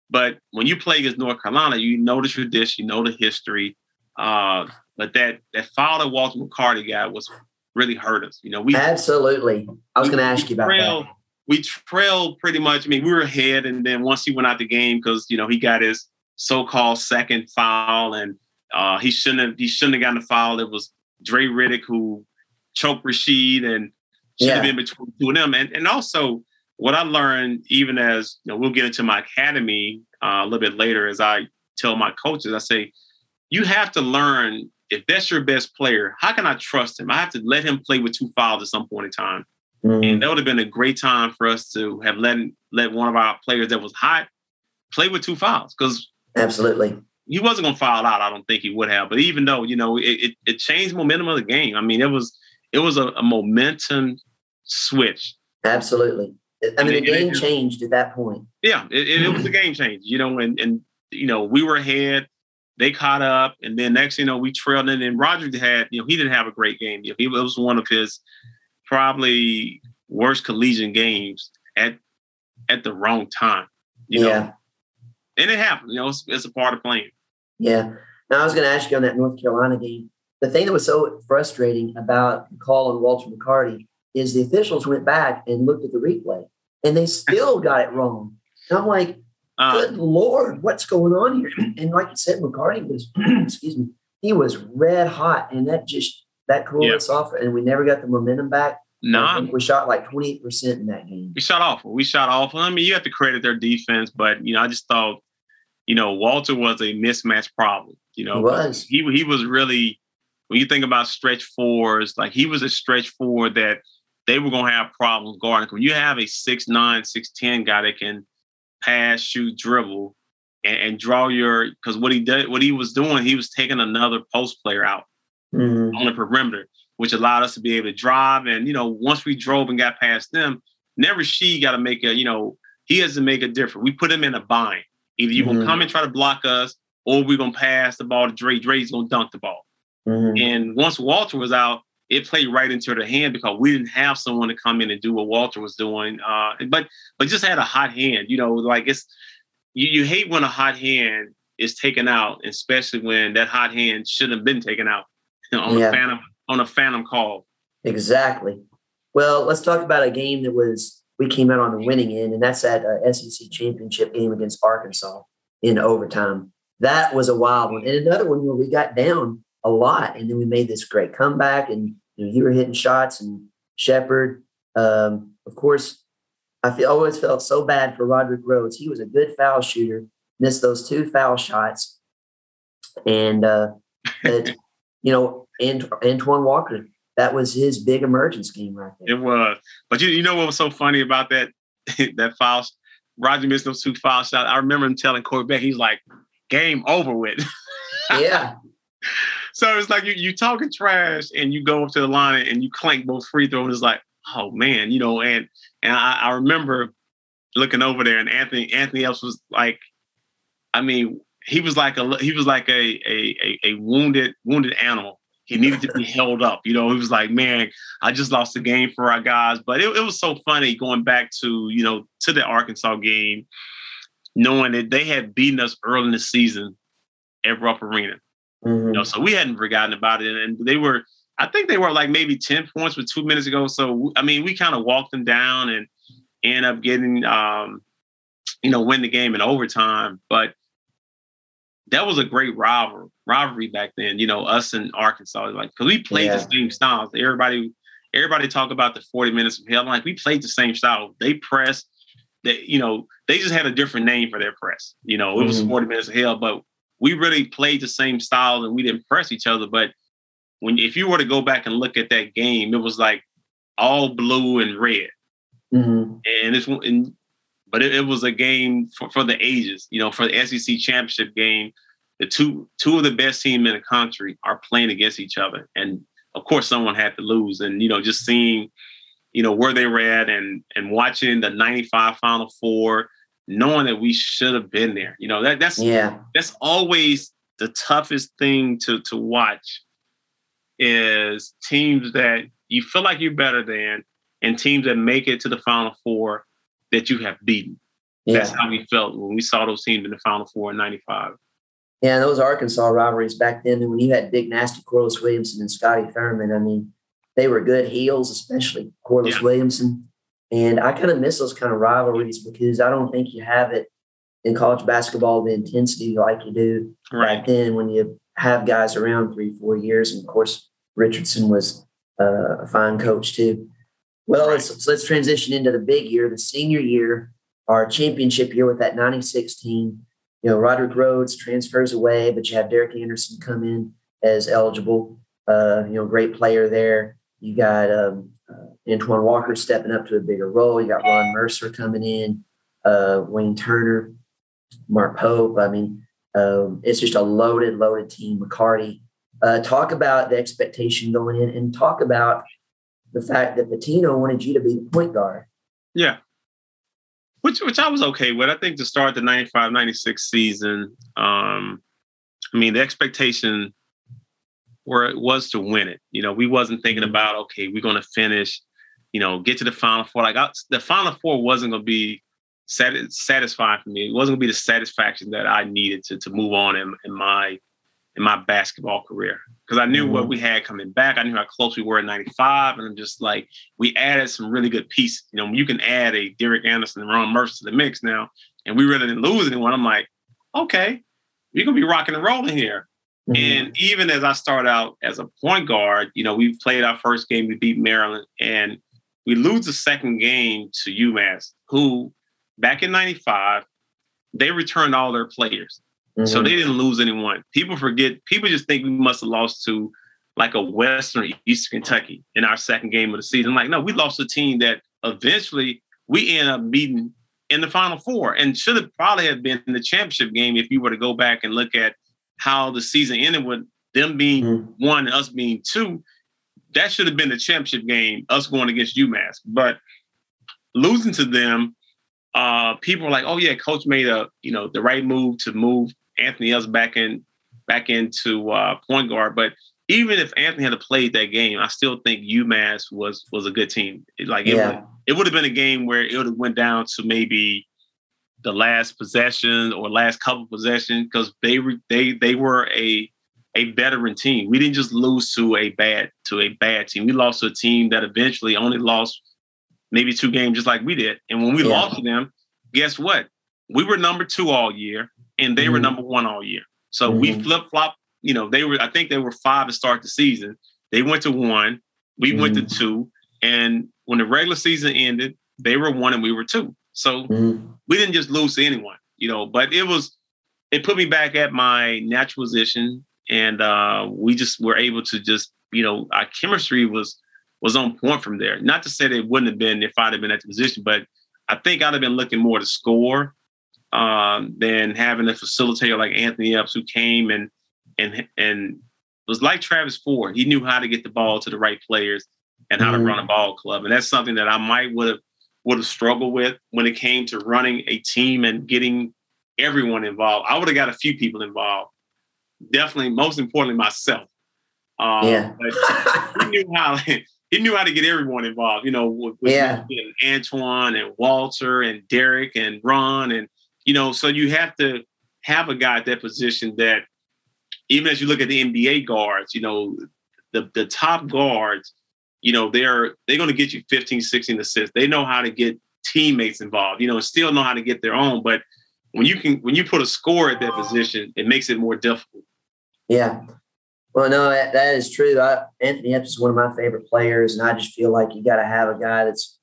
But when you play against North Carolina, you know the tradition, you know the history. Uh, but that that foul that Walter McCarty got was really hurt us. You know, we absolutely. I was going to ask you about trailed, that. We trailed pretty much. I mean, we were ahead, and then once he went out the game because you know he got his so-called second foul, and uh, he shouldn't have he shouldn't have gotten the foul. It was Dre Riddick who choked Rasheed, and should yeah. have been between two of them. And and also what I learned, even as you know, we'll get into my academy uh, a little bit later, as I tell my coaches, I say you have to learn if that's your best player, how can I trust him? I have to let him play with two fouls at some point in time. Mm-hmm. And that would have been a great time for us to have let let one of our players that was hot play with two fouls because absolutely he wasn't going to foul out. I don't think he would have. But even though you know it, it, it changed momentum of the game. I mean, it was it was a, a momentum switch. Absolutely. I mean, and the game it, changed at that point. Yeah, it, it was a game change. You know, and and you know we were ahead they caught up, and then next, you know, we trailed. And then Rodrick had, you know, he didn't have a great game. You know, he was one of his probably worst collegiate games at at the wrong time. You yeah. know, and it happened. You know, it's, it's a part of playing. Yeah. Now I was going to ask you on that North Carolina game. The thing that was so frustrating about the call on Walter McCarty is the officials went back and looked at the replay, and they still got it wrong. And I'm like, good um, lord, what's going on here? And like you said, McCarty was, excuse me, he was red hot, and that just that cooled yeah. us off, and we never got the momentum back. No, nah. we shot like twenty eight percent in that game. We shot awful. We shot awful. I mean, you have to credit their defense, but you know, I just thought, you know, Walter was a mismatch problem. You know, he was he he was really when you think about stretch fours, like he was a stretch four that they were gonna have problems guarding. When you have a six nine, six ten guy that can pass, shoot, dribble, and, and draw your because what he did, what he was doing, he was taking another post player out mm-hmm. on the perimeter, which allowed us to be able to drive. And you know, once we drove and got past them, never she got to make a you know he has to make a difference. We put him in a bind. Either you're mm-hmm. gonna come and try to block us, or we're gonna pass the ball to Dre. Dre's gonna dunk the ball. Mm-hmm. And once Walter was out, it played right into the hand because we didn't have someone to come in and do what Walter was doing. Uh, but but just had a hot hand. You know, like it's you, you hate when a hot hand is taken out, especially when that hot hand shouldn't have been taken out on yeah. a phantom on a phantom call. Exactly. Well, let's talk about a game that was we came out on the winning end, and that's that uh, SEC championship game against Arkansas in overtime. That was a wild one, and another one where we got down a lot, and then we made this great comeback, and you know you were hitting shots, and Shepard. um, of course, I feel, always felt so bad for Rodrick Rhodes. He was a good foul shooter, missed those two foul shots, and uh, you know, Ant- Antoine Walker. That was his big emergence game right there. It was, but you, you know what was so funny about that that foul? Rodrick missed those two foul shots. I remember him telling Corey Beck, he's like, "Game over with." yeah. So it's like you you talking trash and you go up to the line and you clank both free throws. It's like, oh man, you know, and and I, I remember looking over there and Anthony Anthony Epps was like, I mean, he was like a he was like a a a, wounded wounded animal. He needed to be held up. You know, he was like, man, I just lost the game for our guys. But it, it was so funny going back to, you know, to the Arkansas game, knowing that they had beaten us early in the season at Rupp Arena. Mm-hmm. You know, so we hadn't forgotten about it. And they were, I think they were like maybe 10 points with two minutes ago. So I mean, we kind of walked them down and end up getting um, you know, win the game in overtime. But that was a great rivalry rivalry back then. You know, us and Arkansas, like because we played yeah. the same styles. Everybody, everybody talk about the forty minutes of hell. Like we played the same style. They pressed. That you know, they just had a different name for their press. You know, it was mm-hmm. forty minutes of hell, but we really played the same style and we didn't press each other. But when if you were to go back and look at that game, it was like all blue and red. Mm-hmm. And it's and but it, it, was a game for, for the ages. You know, for the SEC championship game, the two two of the best team in the country are playing against each other, and of course, someone had to lose. And you know, just seeing, you know, where they were at, and and watching the '95 Final Four, knowing that we should have been there. You know, that that's yeah, that's always the toughest thing to to watch is teams that you feel like you're better than and teams that make it to the final four that you have beaten. Yeah. That's how we felt when we saw those teams in the Final Four in '95. Yeah, those Arkansas rivalries back then, when you had Big Nasty Corliss Williamson and Scotty Thurman, I mean, they were good heels, especially Corliss yeah. Williamson. And I kind of miss those kind of rivalries because I don't think you have it in college basketball the intensity like you do right. back then when you have guys around three, four years. And of course, Richardson was uh, a fine coach too. Well, right. let's let's transition into the big year, the senior year, our championship year with that 96 team. You know, Rodrick Rhodes transfers away, but you have Derek Anderson come in as eligible. Uh, you know, great player there. You got um, Antoine Walker stepping up to a bigger role. You got Ron Mercer coming in, uh, Wayne Turner, Mark Pope. I mean, um, it's just a loaded, loaded team. McCarty. Uh, talk about the expectation going in, and talk about the fact that Pitino wanted you to be the point guard. Yeah. Which which I was okay with. I think to start the 95 96 season, um, I mean, the expectation where it was to win it. You know, we wasn't thinking mm-hmm. about, okay, we're going to finish, you know, get to the final four. Like I, the final four wasn't going to be satisfying for me. It wasn't going to be the satisfaction that I needed to, to move on in, in my in my basketball career because I knew mm-hmm. what we had coming back. I knew how close we were in 95. And I'm just like, we added some really good pieces. You know, you can add a Derek Anderson and Ron Mercer to the mix now. and we really didn't lose anyone. I'm like, okay, we're gonna be rocking and rolling here. Mm-hmm. And even as I start out as a point guard, you know, we played our first game, we beat Maryland, and we lose the second game to UMass, who back in 95, they returned all their players. Mm-hmm. So they didn't lose anyone. People forget, people just think we must have lost to like a Western or Eastern Kentucky in our second game of the season. Like, no, we lost a team that eventually we end up beating in the final four and should have probably have been in the championship game if you were to go back and look at how the season ended with them being mm-hmm. one and us being two. That should have been the championship game, us going against UMass. But losing to them, uh, people were like, "Oh yeah, coach made a you know the right move to move Anthony Epps back in back into uh, point guard." But even if Anthony had played that game, I still think UMass was was a good team. Like it, yeah. would, it would have been a game where it would have went down to maybe the last possession or last couple possessions because they were they they were a a veteran team. We didn't just lose to a bad to a bad team. We lost to a team that eventually only lost maybe two games, just like we did. And when we yeah. lost to them, guess what? We were number two all year, and they mm-hmm. were number one all year. So mm-hmm. we flip flop. You know, they were. I think they were five to start the season. They went to one. We mm-hmm. went to mm-hmm. two. And when the regular season ended, they were one and we were two. So mm-hmm. we didn't just lose to anyone, you know. But it was. It put me back at my natural position, and uh, we just were able to just, you know, our chemistry was was on point from there. Not to say that it wouldn't have been if I'd have been at the position, but I think I'd have been looking more to score um, than having a facilitator like Anthony Epps who came and and and was like Travis Ford. He knew how to get the ball to the right players and how mm-hmm. to run a ball club, and that's something that I might would have would have struggled with when it came to running a team and getting everyone involved. I would have got a few people involved. Definitely, most importantly, myself. Um, yeah. he knew how he knew how to get everyone involved. You know, with, with yeah. Antoine and Walter and Derek and Ron, and you know, so you have to have a guy at that position that, even as you look at the NBA guards, you know, the the top guards, you know, they're they're going to get you 15, 16 assists. They know how to get teammates involved. You know, still know how to get their own, but when you can when you put a score at that position, it makes it more difficult. Yeah. Well, no, that, that is true. I, Anthony Epps is one of my favorite players, and I just feel like you got to have a guy that's,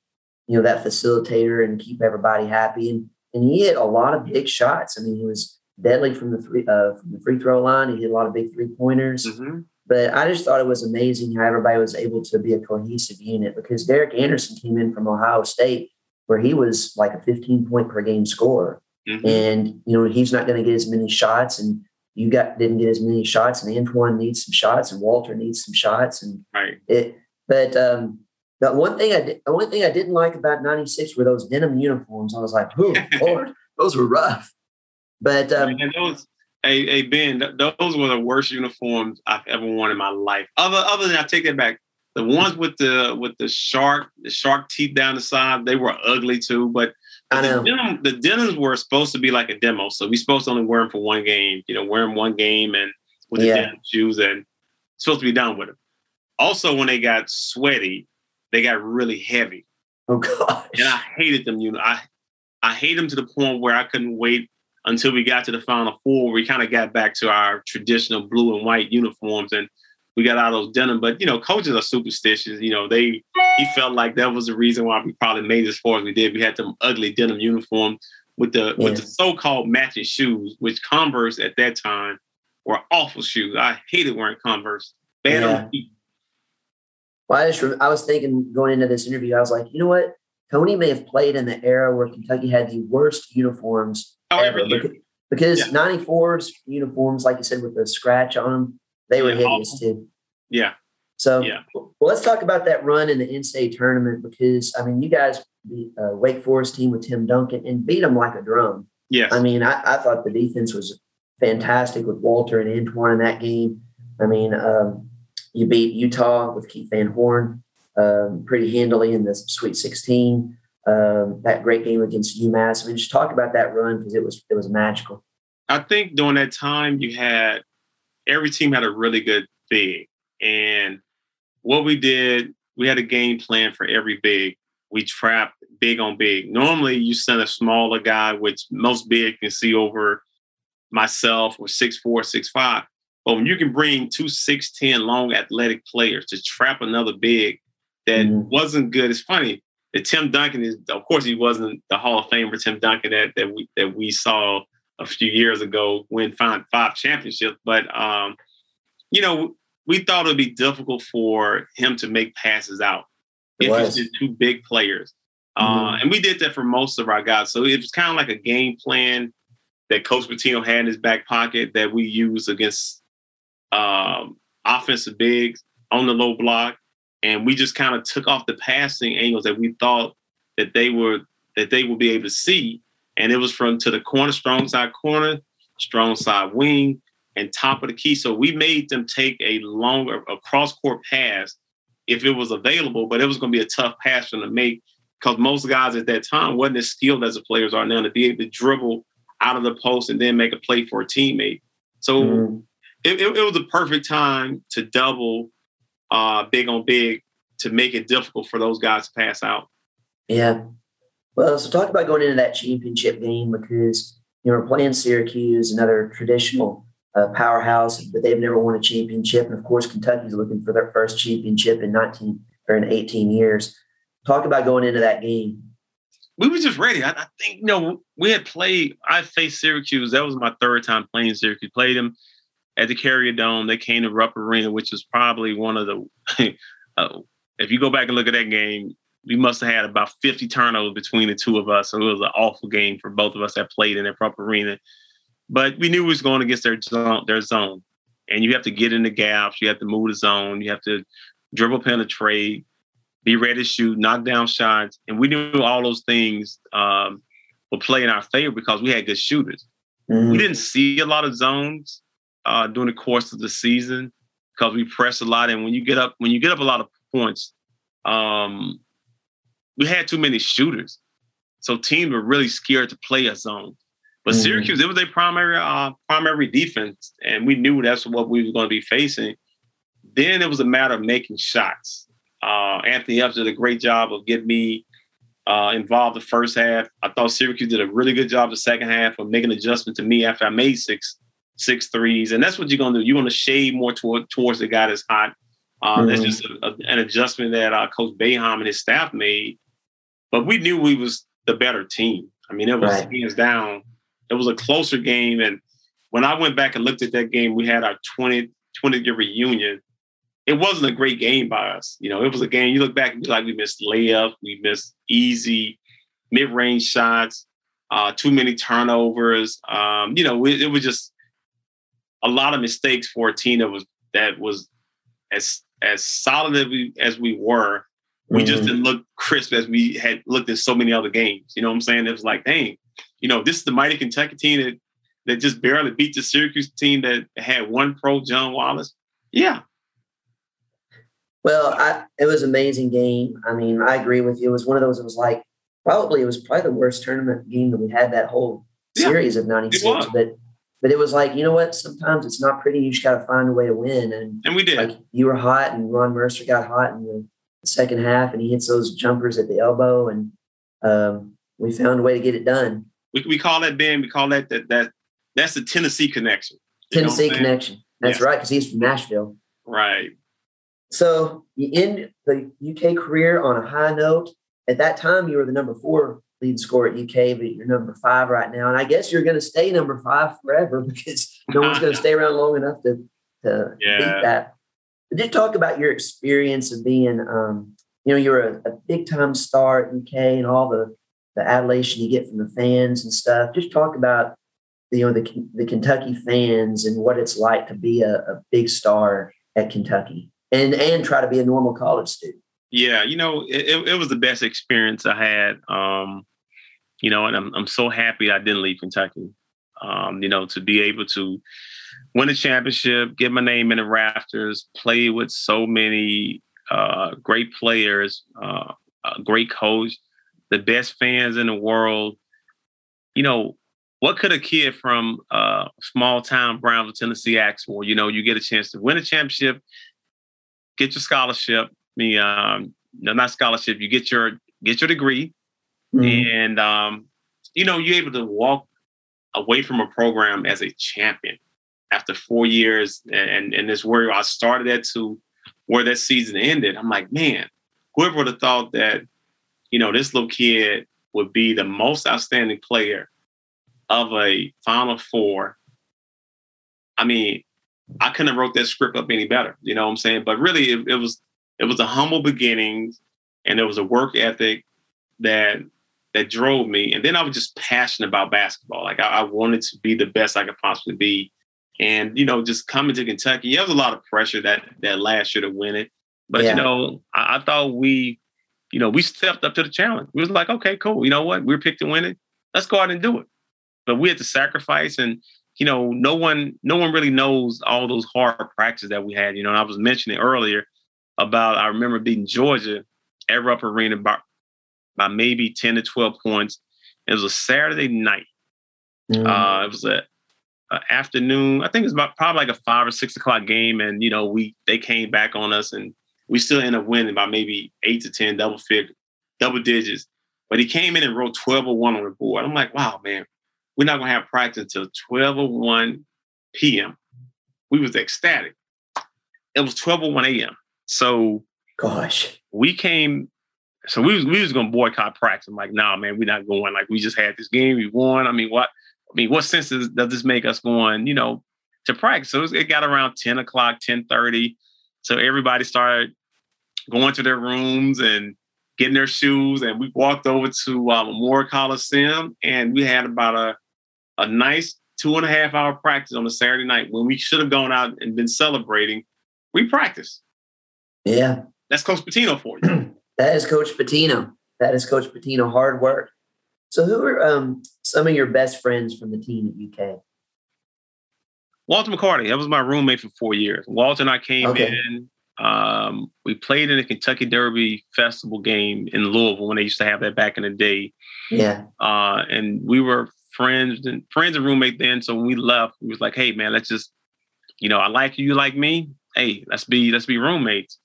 you know, that facilitator and keep everybody happy. And and he hit a lot of big shots. I mean, he was deadly from the three uh, from the free throw line. He hit a lot of big three pointers. Mm-hmm. But I just thought it was amazing how everybody was able to be a cohesive unit because Derek Anderson came in from Ohio State where he was like a 15 point per game scorer. Mm-hmm. And, you know, he's not going to get as many shots. And you got didn't get as many shots, and Antoine needs some shots, and Walter needs some shots, and right. It, but um, the one thing I did, the only thing I didn't like about '96 were those denim uniforms. I was like, "Oh Lord, those were rough." But um, and those, hey, hey Ben, those were the worst uniforms I've ever worn in my life. Other, other than I take that back, the ones with the with the shark, the shark teeth down the side, they were ugly too. But I know. The, denim, the denims were supposed to be like a demo, so we supposed to only wear them for one game. You know, wear them one game and with the yeah. denim shoes, and supposed to be done with them. Also, when they got sweaty, they got really heavy. Oh gosh! And I hated them. You know, I I hate them to the point where I couldn't wait until we got to the final four. We kind of got back to our traditional blue and white uniforms, and we got out of those denim. But you know, coaches are superstitious. You know, they he felt like that was the reason why we probably made as far as we did. We had them ugly denim uniform with the yeah. with the so-called matching shoes, which Converse at that time were awful shoes. I hated wearing Converse. Bad yeah. on feet. Well, I just I was thinking going into this interview, I was like, you know what? Tony may have played in the era where Kentucky had the worst uniforms oh, ever. Because, because yeah. 94's uniforms, like you said, with the scratch on them, they were yeah, hideous awful. too. Yeah. So yeah. well, let's talk about that run in the in-state tournament because I mean, you guys beat uh, Wake Forest team with Tim Duncan and beat them like a drum. Yeah. I mean, I, I thought the defense was fantastic with Walter and Antoine in that game. I mean, um, you beat Utah with Keith Van Horn um, pretty handily in the Sweet 16. Um, that great game against UMass. I mean, just talk about that run because it was it was magical. I think during that time you had every team had a really good big, and what we did, we had a game plan for every big. we trapped big on big. Normally, you send a smaller guy, which most big can see over myself or six four, six five. But when you can bring two six ten long athletic players to trap another big that mm-hmm. wasn't good, it's funny that Tim Duncan is, of course, he wasn't the Hall of Famer Tim Duncan that that we that we saw a few years ago win five, five championships. But um, you know, we thought it'd be difficult for him to make passes out if he's two big players. Uh, mm-hmm. Uh, and we did that for most of our guys. So it was kind of like a game plan that Coach Pitino had in his back pocket that we use against um, offensive bigs on the low block. And we just kind of took off the passing angles that we thought that they were that they would be able to see. And it was from to the corner, strong side corner, strong side wing, and top of the key. So we made them take a longer, a cross court pass if it was available, but it was going to be a tough pass for them to make because most guys at that time wasn't as skilled as the players are now to be able to dribble out of the post and then make a play for a teammate. So mm. it, it, it, was a perfect time to double uh, big on big to make it difficult for those guys to pass out. Yeah. Well, so talk about going into that championship game because you know we're playing Syracuse, another traditional uh, powerhouse, but they've never won a championship. And of course, Kentucky's looking for their first championship in 19 or in 18 years. Talk about going into that game. We were just ready. I, I think you know we had played. I faced Syracuse. That was my third time playing Syracuse. Played them at the Carrier Dome. They came to Rupp Arena, which was probably one of the. uh, if you go back and look at that game, we must have had about 50 turnovers between the two of us. So it was an awful game for both of us that played in that Rupp Arena. But we knew we was going against their zone, their zone. And you have to get in the gaps, you have to move the zone, you have to dribble penetrate, be ready to shoot, knock down shots. And we knew all those things um, would play in our favor because we had good shooters. Mm-hmm. We didn't see a lot of zones uh, during the course of the season because we pressed a lot. And when you get up, when you get up a lot of points, um, we had too many shooters. So teams were really scared to play a zone. But mm-hmm. Syracuse, it was a primary uh, primary defense, and we knew that's what we were going to be facing. Then it was a matter of making shots. Uh, Anthony Epps did a great job of getting me uh, involved the first half. I thought Syracuse did a really good job the second half of making adjustment to me after I made six six threes, and that's what you're going to do. You're going to shade more toward, towards the guy that's hot. Uh, mm-hmm. That's just a, a, an adjustment that uh, Coach Boeheim and his staff made. But we knew we was the better team. I mean, it was right. hands down it was a closer game. And when I went back and looked at that game, we had our 20, 20 year reunion. It wasn't a great game by us. You know, it was a game you look back and be like, we missed layup, we missed easy mid range shots, uh, too many turnovers. Um, you know, it, it was just a lot of mistakes for a team that was that was as as solid as we as we were. We mm-hmm. just didn't look crisp as we had looked in so many other games. You know what I'm saying? It was like, dang, you know, this is the mighty Kentucky team that that just barely beat the Syracuse team that had one pro, John Wallace. Yeah. Well, I, it was an amazing game. I mean, I agree with you. It was one of those. It was like probably it was probably the worst tournament game that we had that whole series yeah, of '96. But but it was like you know what? Sometimes it's not pretty. You just got to find a way to win. And and we did. Like you were hot, and Ron Mercer got hot and the second half, and he hits those jumpers at the elbow, and um, we found a way to get it done we, we call that Ben. We call that that that that's the Tennessee connection. Tennessee connection. That's yes. right, because he's from Nashville. Right. So you end the UK career on a high note. At that time, you were the number four lead scorer at UK, but you're number five right now. And I guess you're going to stay number five forever because no one's going to stay around long enough to, to yeah. beat that. But just talk about your experience of being, um, you know, you're a, a big time star at UK and all the the adulation you get from the fans and stuff. Just talk about you know the the Kentucky fans and what it's like to be a, a big star at Kentucky and and try to be a normal college student. Yeah, you know, it, it was the best experience I had. Um, you know, and I'm I'm so happy I didn't leave Kentucky. Um, you know, to be able to win a championship, get my name in the rafters, play with so many uh, great players, uh, a great coach, the best fans in the world. You know, what could a kid from uh, small town Brownsville, Tennessee ask for? You know, you get a chance to win a championship, get your scholarship. I mean, um, no, not scholarship. You get your get your degree, mm-hmm. and um, you know, you're able to walk away from a program as a champion after four years, and and this where I started at to where that season ended. I'm like, man, whoever would have thought that, you know, this little kid would be the most outstanding player of a Final Four. I mean, I couldn't have wrote that script up any better. You know what I'm saying? But really, it, it was it was a humble beginnings, and it was a work ethic that that drove me. And then I was just passionate about basketball. Like I, I wanted to be the best I could possibly be. And you know, just coming to Kentucky, there was a lot of pressure that that last year to win it. But yeah. you know, I, I, thought we, you know, we stepped up to the challenge. We was like, okay, cool. You know what? We're picked to win it. Let's go out and do it. But we had to sacrifice, and you know, no one, no one really knows all those hard practices that we had. You know, and I was mentioning earlier about I remember beating Georgia at Rupp Arena by, by maybe ten to twelve points. It was a Saturday night. Mm. Uh, it was a uh, afternoon. I think it's about probably like a five or six o'clock game, and you know we they came back on us, and we still end up winning by maybe eight to ten double figure, double digits. But he came in and wrote twelve or one on the board. I'm like, wow, man, we're not gonna have practice until twelve or one p.m. We was ecstatic. It was twelve or one a.m. So, gosh, we came. So we was we was gonna boycott practice. I'm like, nah, man, we're not going. Like we just had this game, we won. I mean, what? I mean, what sense does, does this make us going, you know, to practice? So it got around 10 o'clock, 10 30. So everybody started going to their rooms and getting their shoes. And we walked over to uh, Memorial Coliseum and we had about a, a nice two and a half hour practice on a Saturday night when we should have gone out and been celebrating. We practiced. Yeah. That's Coach Pitino for you. that is Coach Pitino. That is Coach Pitino. Hard work. So, who are um, some of your best friends from the team at UK? Walter McCarty. That was my roommate for four years. Walter and I came okay. in. Um, we played in the Kentucky Derby Festival game in Louisville when they used to have that back in the day. Yeah. Uh, and we were friends and friends and roommate then. So when we left, we was like, "Hey, man, let's just, you know, I like you, you like me. Hey, let's be let's be roommates."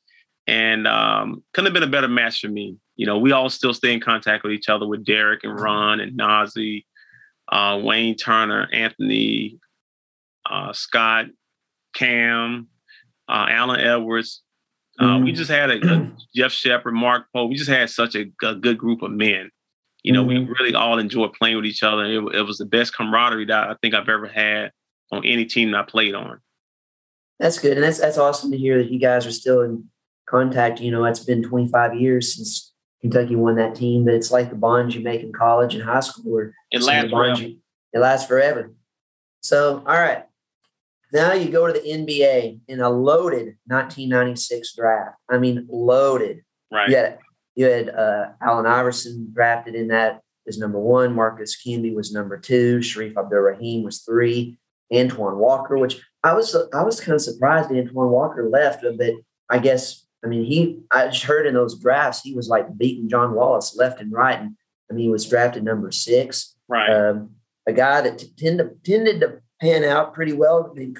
And um, couldn't have been a better match for me you know, we all still stay in contact with each other with Derek and Ron and Nazr, uh, Wayne Turner, Anthony, uh, Scott, Cam, uh, Allen Edwards. Mm. We mm-hmm. just had a, a Jeff Shepard, Mark Pope. We just had such a, a good group of men. You know, mm. we mm-hmm. really all enjoyed playing with each other. It, it was the best camaraderie that I think I've ever had on any team that I played on. That's good, and that's that's awesome to hear that you guys are still in contact. You know, it's been 25 years since Kentucky won that team, but it's like the bonds you make in college and high school. Or it lasts forever. You, it lasts forever. So, all right. Now you go to the NBA in a loaded 1996 draft. I mean, loaded. Right. You had, you had uh, Allen Iverson drafted in that as number one. Marcus Camby was number two. Shareef Abdur-Rahim was three. Antoine Walker, which I was I was kind of surprised Antoine Walker left, but I guess I mean, he, I just heard in those drafts, he was like beating John Wallace left and right. And I mean, he was drafted number six. Right. Um, a guy that t- tended, tended to pan out pretty well. I mean,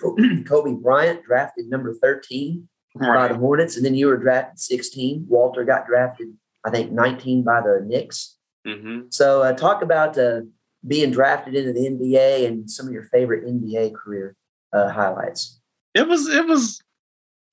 Kobe Bryant drafted number 13 right. by the Hornets. And then you were drafted 16. Walter got drafted, I think, 19 by the Knicks. Mm-hmm. So uh, talk about uh, being drafted into the NBA and some of your favorite NBA career uh, highlights. It was, it was,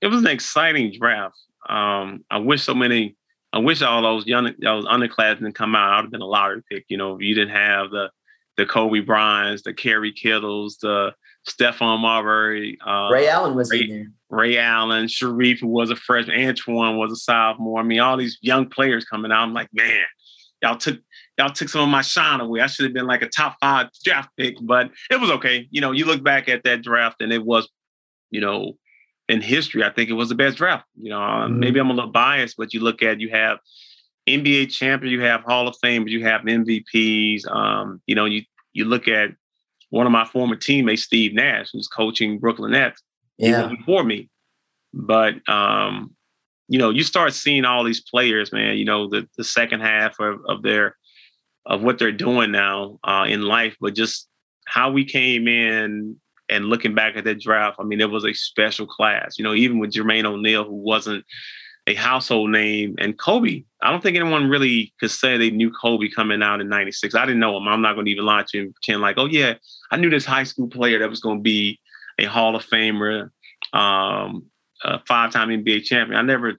it was an exciting draft. Um, I wish so many. I wish all those young those underclassmen come out. I'd have been a lottery pick. You know, you didn't have the the Kobe Bryants, the Kerry Kittles, the Stephon Marbury, uh, Ray Allen was Ray, in there. Ray Allen, Shareef, who was a freshman, Antoine was a sophomore. I mean, all these young players coming out. I'm like, man, y'all took y'all took some of my shine away. I should have been like a top five draft pick, but it was okay. You know, you look back at that draft and it was, you know, in history, I think it was the best draft. You know, mm-hmm. maybe I'm a little biased, but you look at you have NBA champions, you have Hall of Fame, you have MVPs. Um, you know, you you look at one of my former teammates, Steve Nash, who's coaching Brooklyn Nets. Yeah. before me, but um, you know, you start seeing all these players, man. You know, the the second half of, of their of what they're doing now uh, in life, but just how we came in and looking back at that draft, I mean, it was a special class. You know, even with Jermaine O'Neal, who wasn't a household name. And Kobe, I don't think anyone really could say they knew Kobe coming out in 96. I didn't know him. I'm not going to even lie to you and pretend like, oh, yeah, I knew this high school player that was going to be a Hall of Famer, um, a five time NBA champion. I never,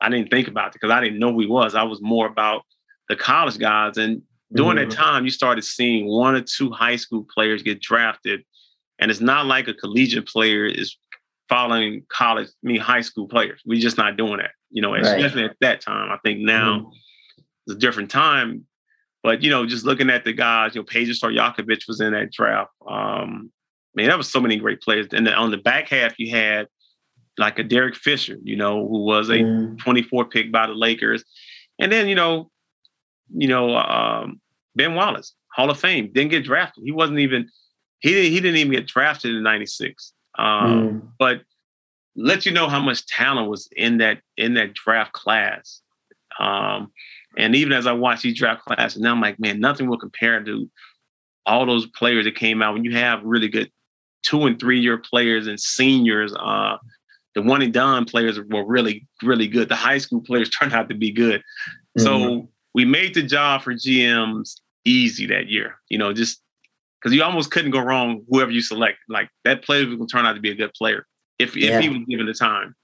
I didn't think about it because I didn't know who he was. I was more about the college guys. And during mm-hmm. that time, you started seeing one or two high school players get drafted. And it's not like a collegiate player is following college, I mean high school players. We're just not doing that, you know, especially right. at that time. I think now mm-hmm. it's a different time. But you know, just looking at the guys, you know, Peja Stojakovic was in that draft. Um, man, that was so many great players. And then on the back half, you had like a Derek Fisher, you know, who was a mm. 24 pick by the Lakers. And then, you know, you know, um, Ben Wallace, Hall of Fame, didn't get drafted. He wasn't even he didn't he didn't even get drafted in '96. Um, mm. But let you know how much talent was in that in that draft class. Um, and even as I watch these draft classes, now I'm like, man, nothing will compare to all those players that came out when you have really good two and three year players and seniors. Uh, the one and done players were really, really good. The high school players turned out to be good. Mm-hmm. So we made the job for GMs easy that year. You know, just because you almost couldn't go wrong whoever you select. Like that player will turn out to be a good player if yeah. if he was given the time.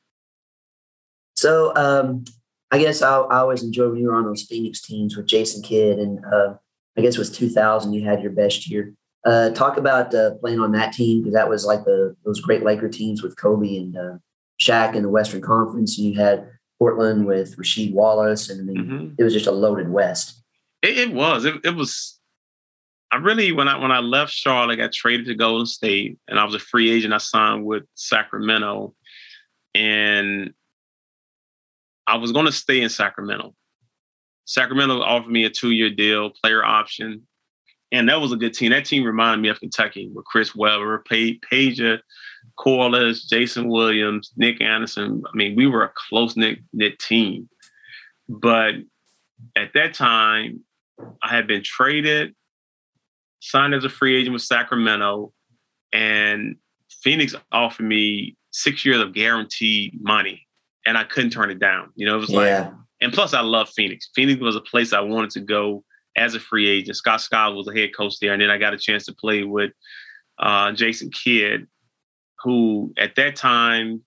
So um, I guess I, I, always enjoy when you were on those Phoenix teams with Jason Kidd, and uh, I guess it was 2000. You had your best year. Uh, talk about uh, playing on that team because that was like the those great Laker teams with Kobe and uh, Shaq in the Western Conference, and you had Portland with Rasheed Wallace, and I mean, mm-hmm. it was just a loaded West. It, it was. It, it was I really when I when I left Charlotte, I got traded to Golden State, and I was a free agent. I signed with Sacramento, and I was going to stay in Sacramento. Sacramento offered me a two-year deal, player option, and that was a good team. That team reminded me of Kentucky with Chris Webber, Peja, Corliss, Jason Williams, Nick Anderson. I mean, we were a close knit knit team, but at that time, I had been traded signed as a free agent with Sacramento, and Phoenix offered me six years of guaranteed money, and I couldn't turn it down. You know, it was yeah. like, and plus, I love Phoenix. Phoenix was a place I wanted to go as a free agent. Scott Skiles was the head coach there, and then I got a chance to play with uh, Jason Kidd, who at that time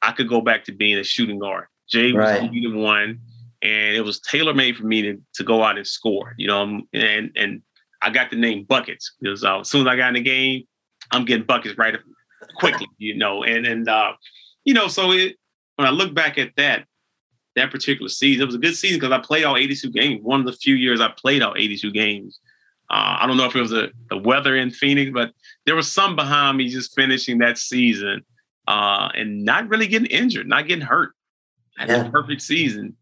I could go back to being a shooting guard. Jay was right. the one, and it was tailor made for me to to go out and score. You know, and and I got the name buckets because uh, as soon as I got in the game, I'm getting buckets right quickly, you know. And and uh, you know, so it when I look back at that that particular season, it was a good season because I played all 82 games. One of the few years I played all 82 games. Uh, I don't know if it was a, the weather in Phoenix, but there was some behind me just finishing that season uh, and not really getting injured, not getting hurt. I had yeah. a perfect season.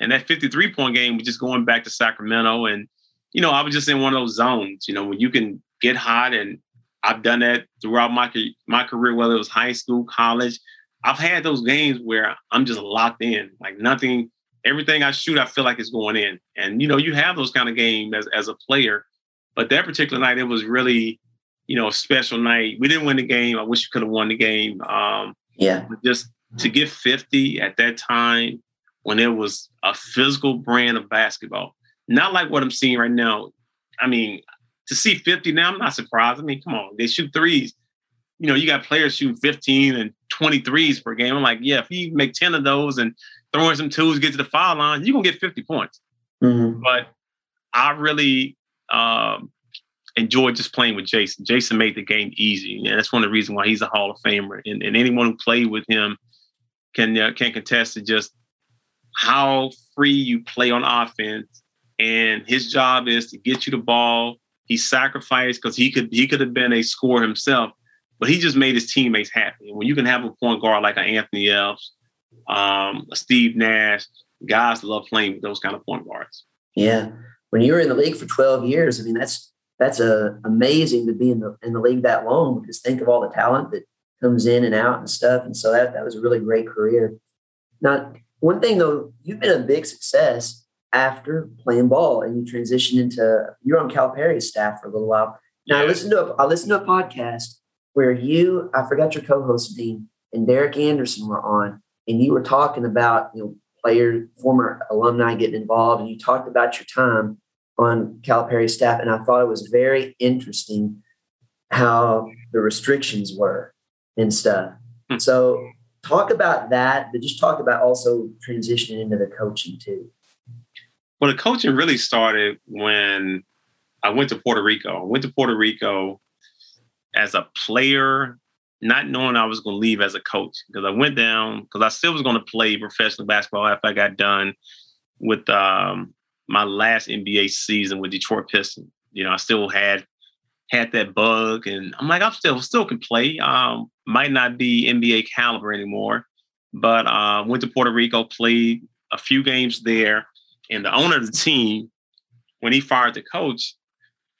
And that 53 point game was just going back to Sacramento and you know, I was just in one of those zones, you know, when you can get hot and I've done that throughout my my career, whether it was high school, college. I've had those games where I'm just locked in, like nothing, everything I shoot, I feel like it's going in. And you know, you have those kind of games as as a player, but that particular night, it was really, you know, a special night. We didn't win the game. I wish we could have won the game. Um, yeah, just to get 50 at that time when it was a physical brand of basketball not like what I'm seeing right now. I mean, to see 50 now, I'm not surprised. I mean, come on, they shoot threes. You know, you got players shooting 15 and 23s per game. I'm like, yeah, if you make 10 of those and throw in some twos, get to the foul line, you're gonna get 50 points. Mm-hmm. But I really um, enjoyed just playing with Jason. Jason made the game easy, and that's one of the reasons why he's a Hall of Famer. And, and anyone who played with him can uh, can contest to just how free you play on offense and his job is to get you the ball. He sacrificed because he could he could have been a scorer himself, but he just made his teammates happy. And when you can have a point guard like an Anthony Epps, um, a Steve Nash, guys love playing with those kind of point guards. Yeah, when you were in the league for 12 years, I mean that's that's a, uh, amazing to be in the in the league that long because think of all the talent that comes in and out and stuff. And so that that was a really great career. Now, one thing though, you've been a big success after playing ball and you transition into you're on Calipari's staff for a little while. Now I listened to a, I listened to a podcast where you I forgot your co-host Dean and Derek Anderson were on, and you were talking about you know player, former alumni getting involved, and you talked about your time on Calipari staff, and I thought it was very interesting how the restrictions were and stuff. Hmm. So talk about that, but just talk about also transitioning into the coaching too. Well, the coaching really started when I went to Puerto Rico. I went to Puerto Rico as a player, not knowing I was going to leave as a coach because I went down because I still was going to play professional basketball after I got done with um, my last NBA season with Detroit Pistons. You know, I still had had that bug, and I'm like, I'm still still can play. Um, might not be NBA caliber anymore, but uh, went to Puerto Rico, played a few games there, and the owner of the team, when he fired the coach,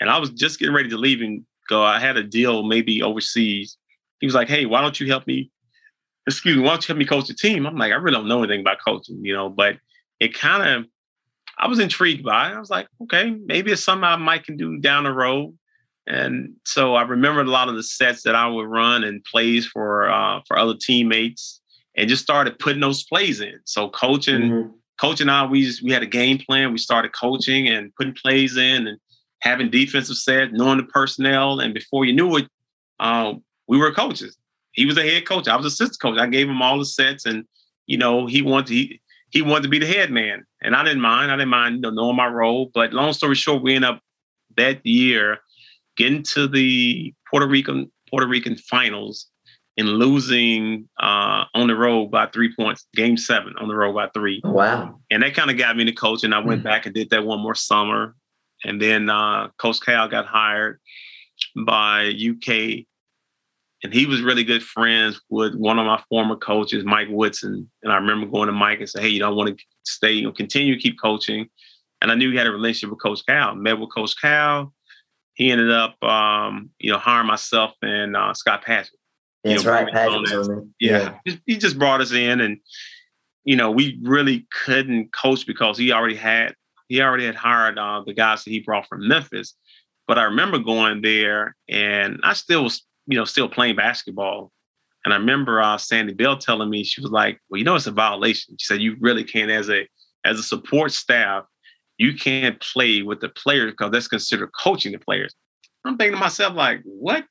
and I was just getting ready to leave and go, I had a deal maybe overseas. He was like, "Hey, why don't you help me? Excuse me, why don't you help me coach the team?" I'm like, I really don't know anything about coaching, you know, but it kind of I was intrigued by it. I was like, okay, maybe it's something I might can do down the road. And so I remembered a lot of the sets that I would run and plays for uh, for other teammates, and just started putting those plays in. So coaching, mm-hmm. Coaching, I we just, we had a game plan. We started coaching and putting plays in, and having defensive sets, knowing the personnel, and before you knew it, uh, we were coaches. He was a head coach. I was assistant coach. I gave him all the sets, and you know he wanted he he wanted to be the head man, and I didn't mind. I didn't mind you know, knowing my role. But long story short, we ended up that year getting to the Puerto Rican Puerto Rican finals and losing uh, on the road by three points, game seven on the road by three. Wow. And that kind of got me into coaching. I went mm-hmm. back and did that one more summer. And then uh, Coach Cal got hired by UK. And he was really good friends with one of my former coaches, Mike Woodson. And I remember going to Mike and say, hey, you don't want to stay, you know, continue to keep coaching. And I knew he had a relationship with Coach Cal. Met with Coach Cal he ended up, um, you know, hiring myself and uh, Scott Padgett. That's know, right. Yeah, yeah. he just brought us in, and you know, we really couldn't coach because he already had he already had hired uh, the guys that he brought from Memphis. But I remember going there, and I still was, you know, still playing basketball. And I remember uh, Sandy Bell telling me she was like, "Well, you know, it's a violation." She said, "You really can't, as a as a support staff, you can't play with the players because that's considered coaching the players. I'm thinking to myself, like, what?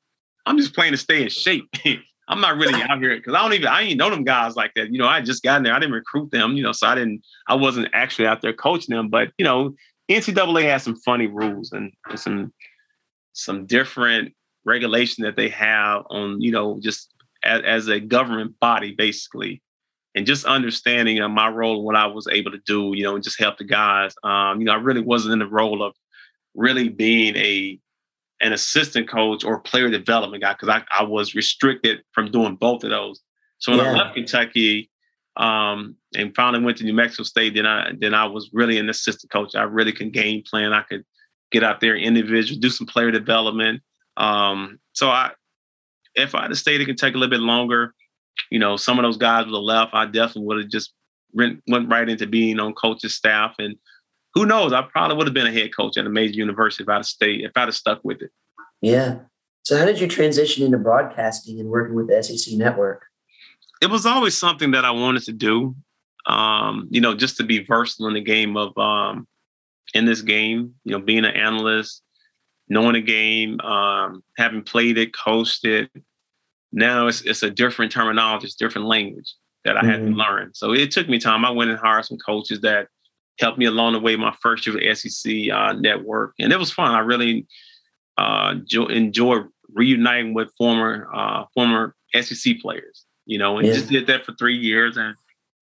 I'm just playing to stay in shape. I'm not really out here because I don't even I ain't know them guys like that. You know, I just got in there. I didn't recruit them, you know, so I didn't I wasn't actually out there coaching them. But you know, NCAA has some funny rules and, and some some different regulation that they have on, you know, just as, as a government body, basically and just understanding uh, my role and what I was able to do, you know, and just help the guys. Um, you know, I really wasn't in the role of really being a an assistant coach or player development guy because I, I was restricted from doing both of those. So when yeah. I left Kentucky um, and finally went to New Mexico State, then I then I was really an assistant coach. I really could game plan. I could get out there individual, do some player development. Um, so I if I had stayed in Kentucky a little bit longer, you know, some of those guys would have left. I definitely would have just went, went right into being on coach's staff. And who knows, I probably would have been a head coach at a major university if I'd have stayed, if I'd have stuck with it. Yeah. So how did you transition into broadcasting and working with the SEC network? It was always something that I wanted to do. Um, you know, just to be versatile in the game of um, in this game, you know, being an analyst, knowing the game, um, having played it, coached it, now it's it's a different terminology, it's different language that I mm-hmm. had to mm-hmm. learn. So it took me time. I went and hired some coaches that helped me along the way. My first year with SEC uh, network, and it was fun. I really uh, jo- enjoyed reuniting with former uh, former SEC players. You know, and yeah. just did that for three years, and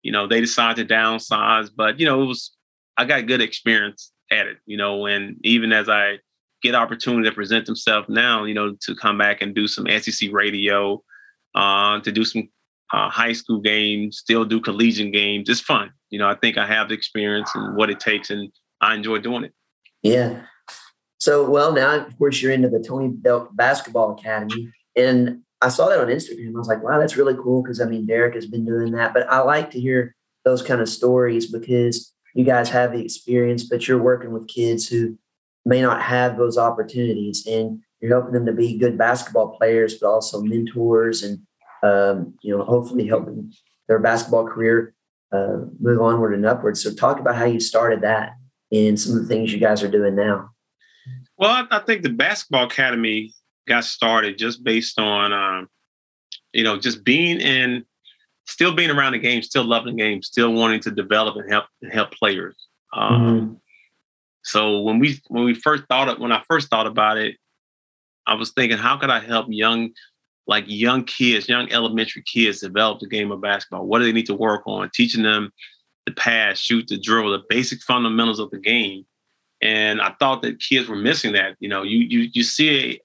you know they decided to downsize, but you know it was I got good experience at it. You know, and even as I get opportunity to present themselves now, you know, to come back and do some SEC radio, uh, to do some uh, high school games, still do collegiate games. It's fun. You know, I think I have the experience and what it takes, and I enjoy doing it. Yeah. So, well, now, of course, you're into the Tony Delk Basketball Academy. And I saw that on Instagram. I was like, wow, that's really cool because I mean, Derek has been doing that. But I like to hear those kind of stories because you guys have the experience, but you're working with kids who may not have those opportunities and you're helping them to be good basketball players but also mentors and um, you know hopefully helping their basketball career uh, move onward and upward. So talk about how you started that and some of the things you guys are doing now. Well, I, I think the basketball academy got started just based on, um, you know, just being in, still being around the game, still loving the game, still wanting to develop and help and help players. Um, mm-hmm. So when we when we first thought of, when I first thought about it, I was thinking, how could I help young, like young kids, young elementary kids develop the game of basketball? What do they need to work on? Teaching them the pass, shoot, the dribble, the basic fundamentals of the game. And I thought that kids were missing that. You know, you you you see a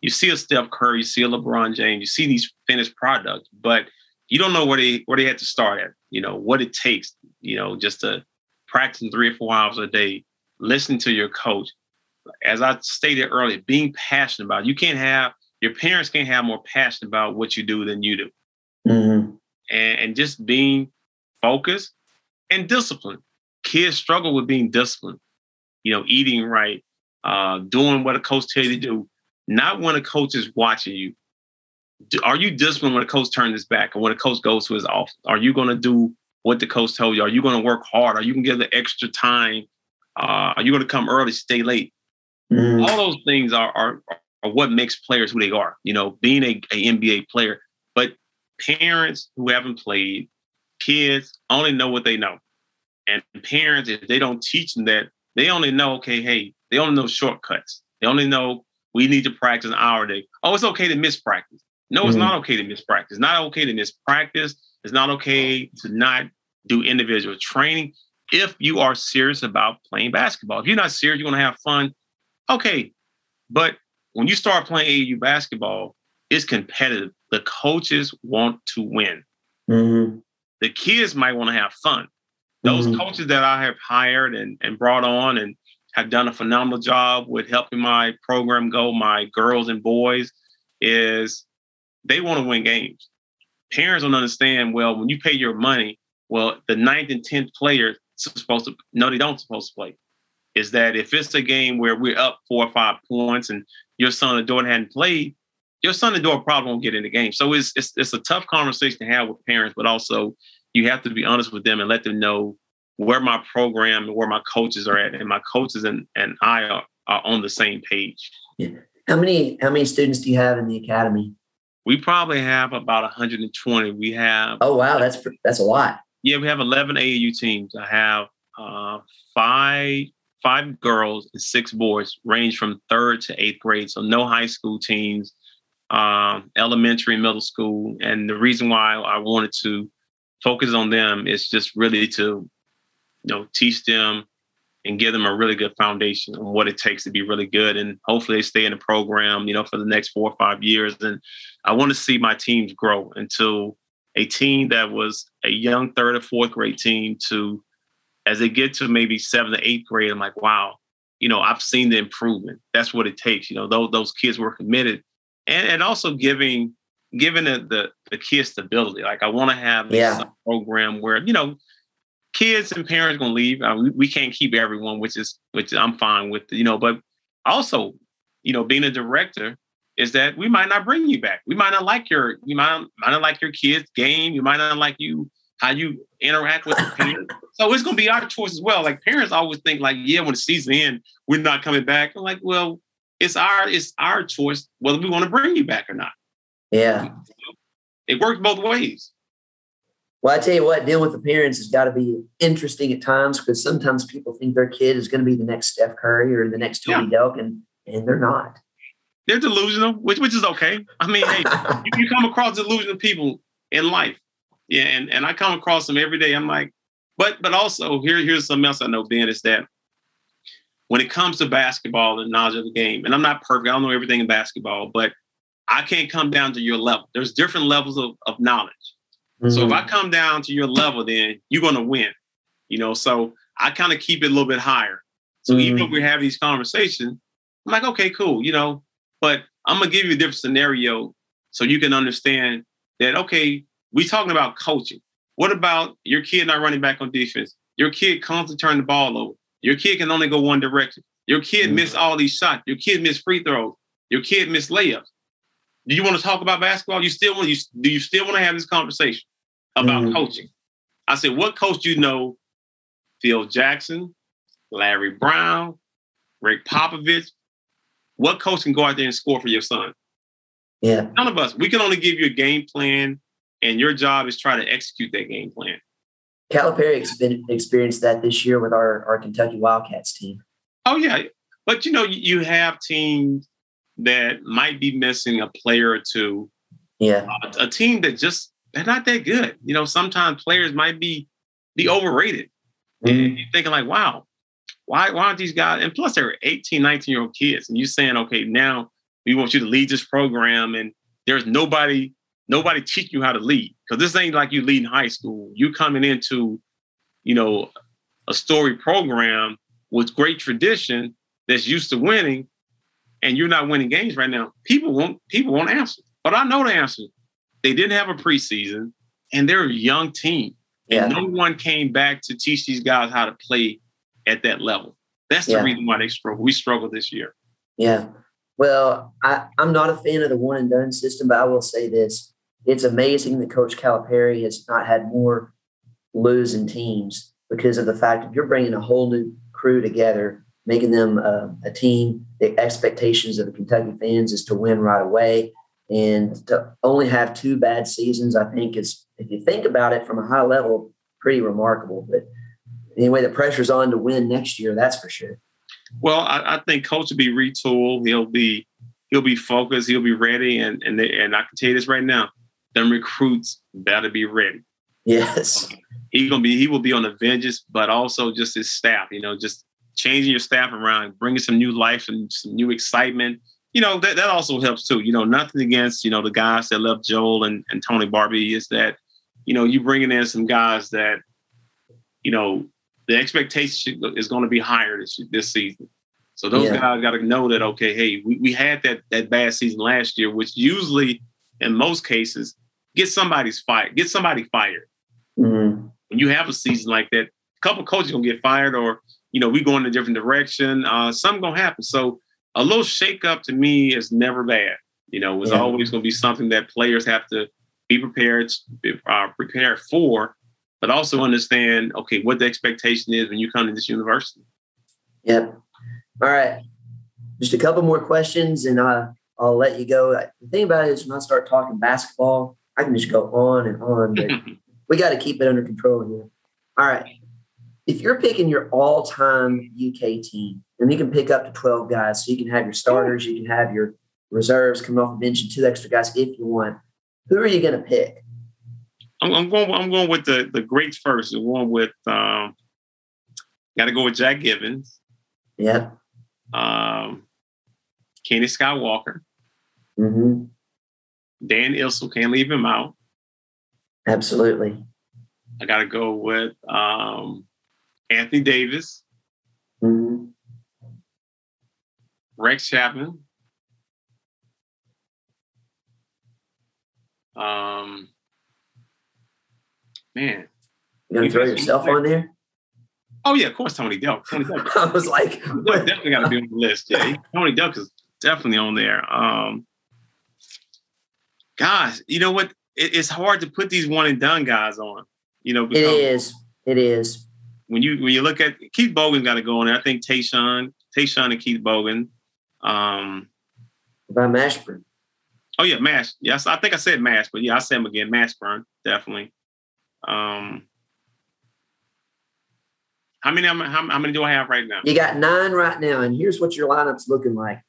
you see a Steph Curry, you see a LeBron James, you see these finished products, but you don't know where they where they had to start at. You know what it takes. You know, just to practicing three or four hours a day, listening to your coach. As I stated earlier, being passionate about it. you can't have your parents can't have more passion about what you do than you do, mm-hmm. and, and just being focused and disciplined. Kids struggle with being disciplined. You know, eating right, uh, doing what a coach tells you to do, not when a coach is watching you. Are you disciplined when a coach turns his back and when a coach goes to his office? Are you going to do what the coach told you? Are you going to work hard? Are you going to give the extra time? Uh, are you going to come early, stay late? Mm. All those things are, are, are what makes players who they are. You know, being a, a NBA player, but parents who haven't played, kids only know what they know, and parents if they don't teach them that, they only know okay, hey, they only know shortcuts. They only know we need to practice an hour a day. Oh, it's okay to miss practice. No, it's mm-hmm. not okay to miss practice. Not okay to miss practice. It's not okay to not do individual training if you are serious about playing basketball. If you're not serious, you're going to have fun. Okay. But when you start playing AAU basketball, it's competitive. The coaches want to win. Mm-hmm. The kids might want to have fun. Those mm-hmm. coaches that I have hired and, and brought on and have done a phenomenal job with helping my program go, my girls and boys, is they want to win games. Parents don't understand, well, when you pay your money, well, the ninth and tenth players supposed to no, they don't supposed to play. Is that if it's a game where we're up four or five points and your son or daughter hadn't played, your son or daughter probably won't get in the game. So it's, it's it's a tough conversation to have with parents, but also you have to be honest with them and let them know where my program and where my coaches are at, and my coaches and, and I are, are on the same page. Yeah. How many how many students do you have in the academy? We probably have about 120. We have. Oh wow, that's that's a lot. Yeah, we have 11 AAU teams. I have uh, five five girls and six boys, range from third to eighth grade. So no high school teams, um, elementary, middle school. And the reason why I wanted to focus on them is just really to, you know, teach them and give them a really good foundation on what it takes to be really good. And hopefully they stay in the program, you know, for the next four or five years. And I want to see my teams grow until a team that was a young third or fourth grade team to as they get to maybe seventh or eighth grade, I'm like, wow, you know, I've seen the improvement. That's what it takes. You know, those those kids were committed, and and also giving giving the the, the kids stability. Like I want to have yeah. a program where you know kids and parents gonna leave. Uh, we, we can't keep everyone, which is which I'm fine with. You know, but also, you know, being a director is that we might not bring you back. We might not like your you might, might not like your kids' game. You might not like you how you interact with the parents. so it's going to be our choice as well. Like parents always think like, yeah, when the season ends, we're not coming back. I'm like, well, it's our it's our choice whether we want to bring you back or not. Yeah, it works both ways. Well, I tell you what, dealing with the parents has got to be interesting at times because sometimes people think their kid is going to be the next Steph Curry or the next Tony yeah. Delk, and, and they're not. They're delusional, which which is okay. I mean, hey, you, you come across delusional people in life yeah, and, and I come across them every day. I'm like, but but also here here's something else I know, Ben, is that when it comes to basketball and knowledge of the game, and I'm not perfect, I don't know everything in basketball, but I can't come down to your level. There's different levels of, of knowledge. Mm-hmm. So if I mm-hmm. come down to your level, then you're gonna win. You know, so I kind of keep it a little bit higher. So mm-hmm. even if we have these conversations, I'm like, okay, cool, you know, but I'm gonna give you a different scenario so you can understand that okay, we talking about coaching. What about your kid not running back on defense? Your kid constantly turn the ball over. Your kid can only go one direction. Your kid mm-hmm. miss all these shots. Your kid miss free throws. Your kid miss layups. Do you want to talk about basketball? You still want you do you still want to have this conversation? about mm-hmm. coaching. I said, what coach do you know? Phil Jackson, Larry Brown, Rick Popovich. What coach can go out there and score for your son? Yeah. None of us. We can only give you a game plan, and your job is try to execute that game plan. Calipari experienced that this year with our, our Kentucky Wildcats team. Oh, yeah. But, you know, you have teams that might be missing a player or two. Yeah. Uh, a team that just, they're not that good. You know, sometimes players might be be overrated. Mm-hmm. And you're thinking like, wow, why, why aren't these guys? And plus they're 18, 19 year old kids. And you're saying, okay, now we want you to lead this program and there's nobody nobody teach you how to lead because this ain't like you lead in high school you coming into you know a story program with great tradition that's used to winning and you're not winning games right now people won't people won't answer but i know the answer they didn't have a preseason and they're a young team and yeah. no one came back to teach these guys how to play at that level that's the yeah. reason why they struggle we struggle this year yeah well, I, I'm not a fan of the one and done system, but I will say this. It's amazing that Coach Calipari has not had more losing teams because of the fact that you're bringing a whole new crew together, making them uh, a team. The expectations of the Kentucky fans is to win right away. And to only have two bad seasons, I think is, if you think about it from a high level, pretty remarkable. But anyway, the pressure's on to win next year, that's for sure. Well, I, I, think coach will be retooled. He'll be he'll be focused. He'll be ready. And and they, and I can tell you this right now, them recruits better be ready. Yes, um, he gonna be he will be on the vengeance, but also just his staff. You know, just changing your staff around, bringing some new life and some new excitement. You know that that also helps too. You know, nothing against you know the guys that left Joel and, and Tony Barbee is that you know you bringing in some guys that you know the expectation is going to be higher this this season. So those yeah. guys got to know that okay, hey, we, we had that that bad season last year, which usually in most cases get somebody's fired, get somebody fired. Mm-hmm. When you have a season like that, a couple coaches gonna get fired, or you know we go in a different direction. Uh, something gonna happen. So a little shakeup to me is never bad. You know, it's yeah. always gonna be something that players have to be prepared uh, prepared for but also understand, okay, what the expectation is when you come to this university. Yep. All right. Just a couple more questions and uh, I'll let you go. The thing about it is when I start talking basketball, I can just go on and on, but we got to keep it under control here. All right. If you're picking your all time UK team, and you can pick up to 12 guys, so you can have your starters, you can have your reserves coming off the bench and two extra guys if you want, who are you going to pick? I'm, I'm, going. I'm going with the the greats first. I'm going with. Um, Got to go with Jack Givens. Yeah. Um, Kenny Skywalker. Mm-hmm. Dan Issel can't leave him out. Absolutely. I got to go with um, Anthony Davis. Mm-hmm. Rex Chapman. Um, man. You gonna throw yourself on there? Oh yeah, of course, Tony Delk. Tony Delk. I was like, definitely got to be on the list. Yeah, Tony Delk is definitely on there. Um, gosh, you know what? It, it's hard to put these one and done guys on. You know, it is. It is. When you when you look at Keith Bogans got to go on there. I think Tayshaun, Tayshaun and Keith Bogan. Um, by Mashburn. Oh yeah, Mash. Yes, I think I said Mash, but yeah, I said him again. Mashburn, definitely. Um, how many? How, how many do I have right now? You got nine right now, and here's what your lineup's looking like.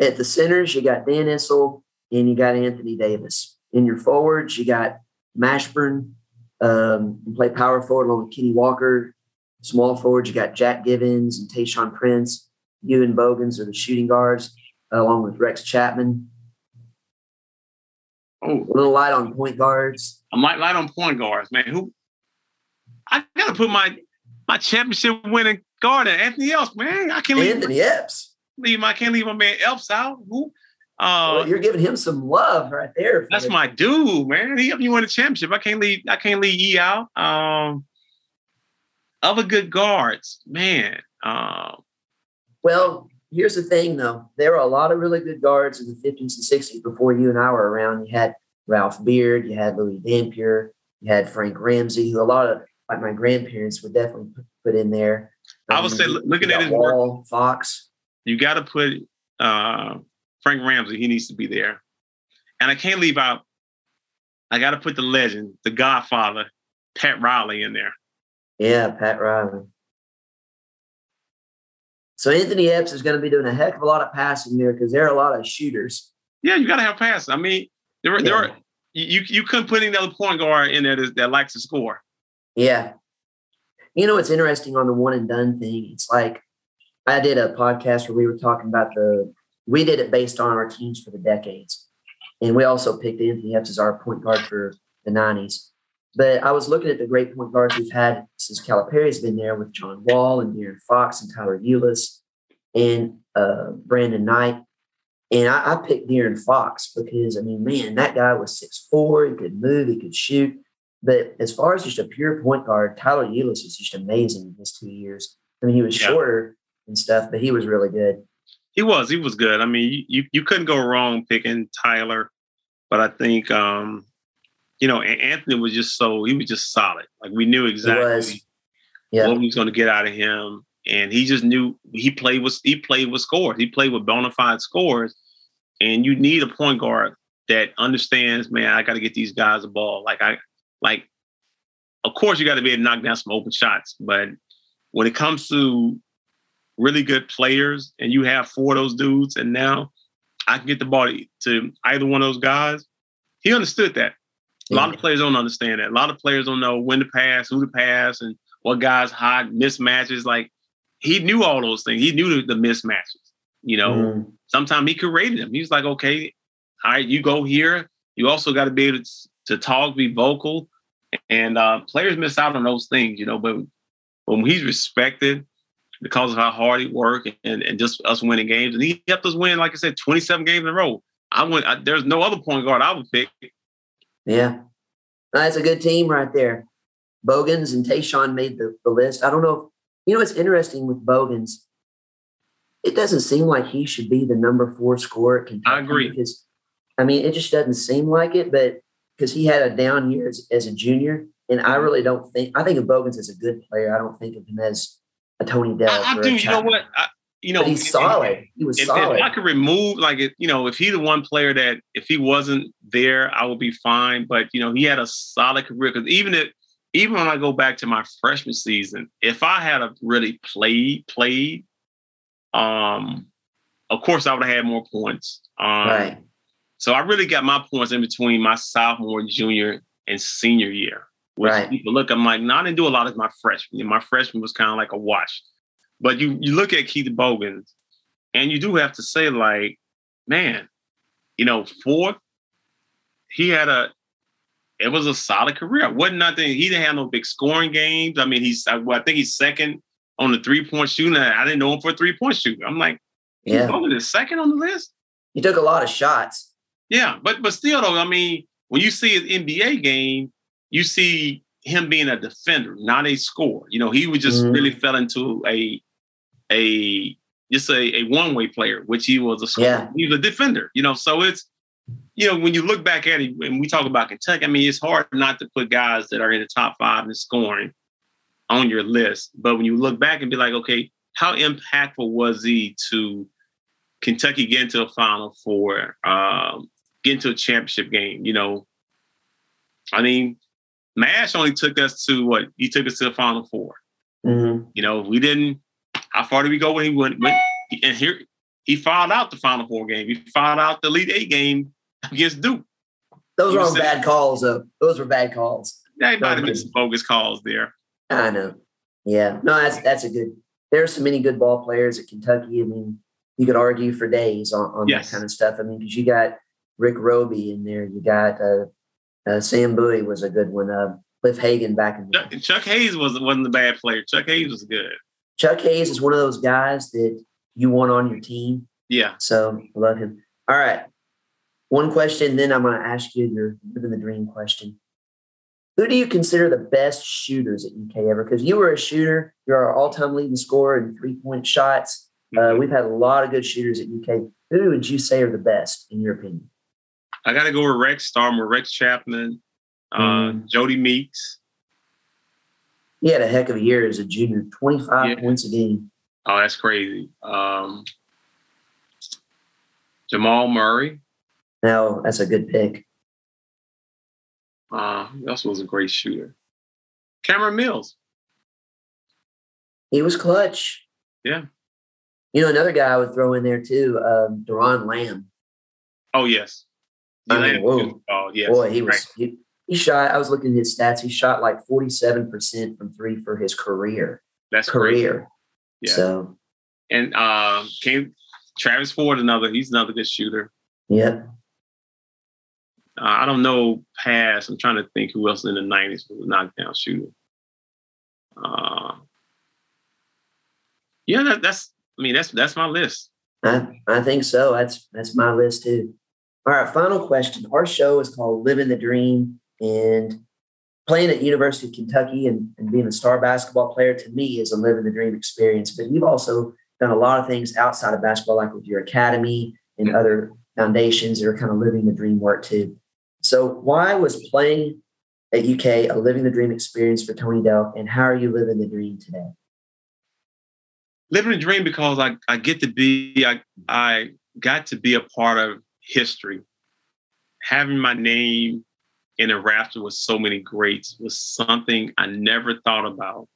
At the centers, you got Dan Issel and you got Anthony Davis. In your forwards, you got Mashburn. Um, you play power forward along with Kenny Walker. Small forwards, you got Jack Givens and Tayshaun Prince. You and Bogans are the shooting guards, uh, along with Rex Chapman. Oh, a little light on point guards. I'm light, light on point guards, man. Who I gotta put my my championship winning guard at Anthony Epps, man. I can't leave Anthony Epps. Leave I can't leave my man Epps out. Who? Uh, well, you're giving him some love right there. That's my dude, man. He helped me win a championship. I can't leave. I can't leave E out. Um, other good guards, man. Uh, well, here's the thing, though. There were a lot of really good guards in the 50s and 60s before you and I were around. You had Ralph Beard, you had Louis Dampier, You had Frank Ramsey, who a lot of like my grandparents would definitely put in there. I would say, looking at his Wall, work, Fox. You got to put uh, Frank Ramsey. He needs to be there, and I can't leave out. I got to put the legend, the Godfather, Pat Riley, in there. Yeah, Pat Riley. So Anthony Epps is going to be doing a heck of a lot of passing there because there are a lot of shooters. Yeah, you got to have passes. I mean, there were yeah. there are you you couldn't put another point guard in there that, that likes to score. Yeah. You know, it's interesting on the one and done thing. It's like I did a podcast where we were talking about the, we did it based on our teams for the decades. And we also picked Anthony Epps as our point guard for the 90s. But I was looking at the great point guards we've had since Calipari's been there with John Wall and De'Aaron Fox and Tyler Ulis and uh, Brandon Knight. And I, I picked De'Aaron Fox because, I mean, man, that guy was six four. He could move, he could shoot. But as far as just a pure point guard, Tyler Ulis was just amazing in his two years. I mean, he was yeah. shorter and stuff, but he was really good. He was. He was good. I mean, you you couldn't go wrong picking Tyler, but I think um, you know Anthony was just so he was just solid. Like we knew exactly yeah. what we was going to get out of him, and he just knew he played with he played with scores. He played with bona fide scores, and you need a point guard that understands. Man, I got to get these guys the ball. Like I like, of course, you got to be able to knock down some open shots. But when it comes to really good players and you have four of those dudes, and now I can get the ball to either one of those guys, he understood that. A lot of players don't understand that. A lot of players don't know when to pass, who to pass, and what guys hot, mismatches. Like he knew all those things. He knew the, the mismatches. You know, mm. sometimes he created them. He was like, okay, all right, you go here. You also got to be able to, to talk, be vocal, and uh, players miss out on those things, you know. But when he's respected because of how hard he worked and, and just us winning games, and he helped us win, like I said, 27 games in a row. I went. I, there's no other point guard I would pick. Yeah, that's a good team right there. Bogans and Tayshaun made the, the list. I don't know. If, You know it's interesting with Bogans? It doesn't seem like he should be the number four scorer at Kentucky. I agree. Because, I mean, it just doesn't seem like it. But because he had a down year as, as, a junior. And I mm-hmm. really don't think I think of Bogans as a good player. I don't think of him as a Tony Delk. I, I do. You know what? I, you know, but he's solid. He was if, solid. If I could remove, like, if, you know, if he's the one player that if he wasn't there, I would be fine. But you know, he had a solid career because even if even when I go back to my freshman season, if I had a really played played, um, of course I would have had more points. Um, right. So I really got my points in between my sophomore, junior, and senior year. Which right. people look, I'm like, no, I didn't do a lot of my freshman. My freshman was kind of like a wash. But you you look at Keith Bogans, and you do have to say, like, man, you know, fourth, he had a it was a solid career. wasn't nothing. He didn't have no big scoring games. I mean, he's I, well, I think he's second on the three point shooting. I didn't know him for a three point shooter. I'm like, yeah, Bogan is second on the list. He took a lot of shots. Yeah, but but still though, I mean, when you see his NBA game, you see him being a defender, not a scorer. You know, he was just mm-hmm. really fell into a a just a, a one way player, which he was a scorer. Yeah. He was a defender. You know, so it's you know when you look back at it and we talk about Kentucky, I mean, it's hard not to put guys that are in the top five in scoring on your list. But when you look back and be like, okay, how impactful was he to Kentucky getting to the Final Four? Um, get into a championship game. You know, I mean, Mash only took us to what he took us to the Final 4 mm-hmm. You know, we didn't. How far did we go when he went? went and here he fouled out the Final Four game. He fouled out the Elite Eight game against Duke. Those were all bad calls, though. Those were bad calls. Yeah, he might have been some bogus calls there. I know. Yeah, no, that's that's a good. There's so many good ball players at Kentucky. I mean, you could argue for days on, on yes. that kind of stuff. I mean, because you got Rick Robey in there. You got uh, uh, Sam Bowie was a good one. Uh, Cliff Hagan back in Chuck, Chuck Hayes was wasn't the bad player. Chuck Hayes was good. Chuck Hayes is one of those guys that you want on your team. Yeah. So I love him. All right. One question, then I'm going to ask you your living the dream question. Who do you consider the best shooters at UK ever? Because you were a shooter, you're our all-time leading scorer in three-point shots. Uh, mm-hmm. we've had a lot of good shooters at UK. Who would you say are the best in your opinion? I got to go with Rex. Starting with Rex Chapman. uh, mm. Jodie Meeks. He had a heck of a year as a junior, 25 yeah. points a game. Oh, that's crazy. Um, Jamal Murray. No, that's a good pick. Uh, he also was a great shooter. Cameron Mills. He was clutch. Yeah. You know, another guy I would throw in there too, um, Doron Lamb. Oh, yes. I mean, whoa. Oh, yes. Boy, he was, he, he shot, I was looking at his stats. He shot like 47% from three for his career. That's career. Yeah. So, and uh, came Travis Ford, another, he's another good shooter. Yeah. Uh, I don't know past. I'm trying to think who else in the 90s was a knockdown shooter. Uh, yeah, that, that's. I mean, that's that's my list. I I think so. That's that's my list too. All right, final question. Our show is called Living the Dream, and playing at University of Kentucky and, and being a star basketball player to me is a living the dream experience. But you've also done a lot of things outside of basketball, like with your academy and mm-hmm. other foundations that are kind of living the dream work too. So, why was playing at UK a living the dream experience for Tony Delk, and how are you living the dream today? Living the dream because I, I get to be I I got to be a part of history. Having my name in a rafter with so many greats was something I never thought about.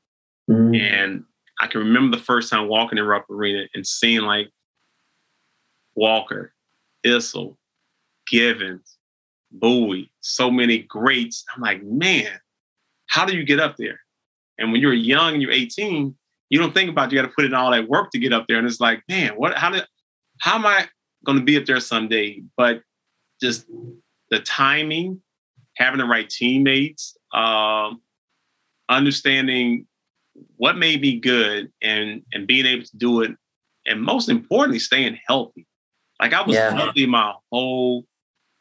Mm-hmm. And I can remember the first time walking in Rupp Arena and seeing like Walker, Issel, Givens, Bowie, so many greats. I'm like, man, how do you get up there? And when you're young and you're 18, you don't think about you got to put in all that work to get up there. And it's like, man, what? How did? How am I going to be up there someday? But just the timing, having the right teammates, um, understanding what may be good, and and being able to do it, and most importantly, staying healthy. Like I was yeah. healthy my whole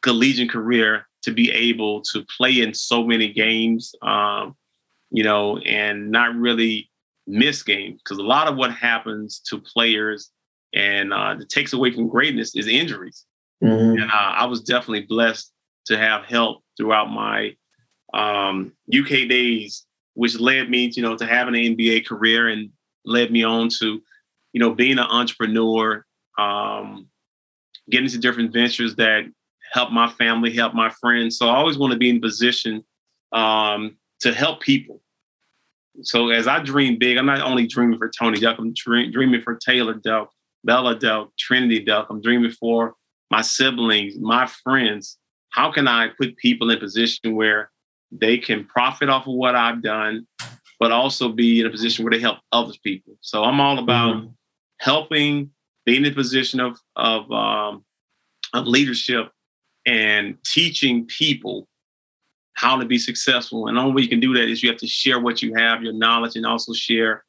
collegiate career to be able to play in so many games, um, you know, and not really miss games because a lot of what happens to players and uh, that takes away from greatness is injuries. Mm-hmm. And uh, I was definitely blessed to have help throughout my um, UK days, which led me, you know, to having an NBA career and led me on to, you know, being an entrepreneur, um, getting into different ventures that help my family, help my friends. So I always want to be in a position um, to help people. So as I dream big, I'm not only dreaming for Tony Delk, I'm dream, dreaming for Taylor Delk, Bella Delk, Trinity Delk. I'm dreaming for my siblings, my friends. How can I put people in a position where they can profit off of what I've done, but also be in a position where they help other people? So I'm all about mm-hmm. helping, being in a position of of, um, of leadership and teaching people how to be successful. And the only way you can do that is you have to share what you have, your knowledge, and also share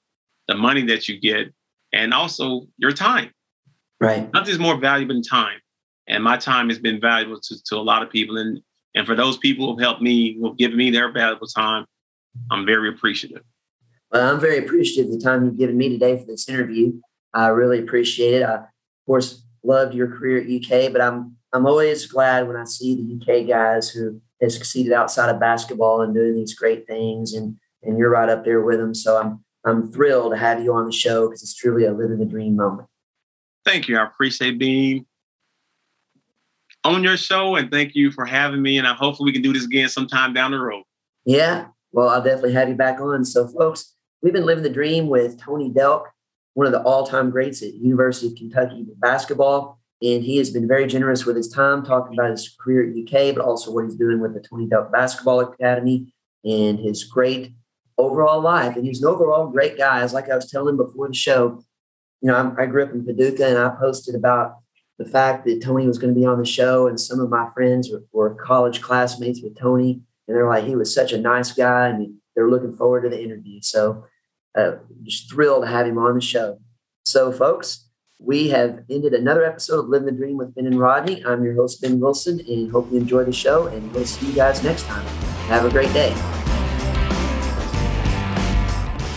the money that you get and also your time. Right. Nothing's more valuable than time. And my time has been valuable to, to a lot of people. And and for those people who have helped me, who have given me their valuable time, I'm very appreciative. Well, I'm very appreciative of the time you've given me today for this interview. I really appreciate it. I, of course, loved your career at UK, but I'm I'm always glad when I see the UK guys who have succeeded outside of basketball and doing these great things, and and you're right up there with them. So I'm I'm thrilled to have you on the show because it's truly a living the dream moment. Thank you. I appreciate being on your show, and thank you for having me. And I hopefully we can do this again sometime down the road. Yeah, well, I'll definitely have you back on. So, folks, we've been living the dream with Tony Delk, one of the all-time greats at University of Kentucky basketball. And he has been very generous with his time talking about his career at UK, but also what he's doing with the Tony Delk Basketball Academy and his great overall life. And he's an overall great guy. As like I was telling him before the show, you know, I, I grew up in Paducah and I posted about the fact that Tony was going to be on the show. And some of my friends were, were college classmates with Tony. And they're like, he was such a nice guy. And they're looking forward to the interview. So uh, just thrilled to have him on the show. So, folks, we have ended another episode of Living the Dream with Ben and Rodney. I'm your host, Ben Wilson, and hope you enjoy the show. And we'll see you guys next time. Have a great day.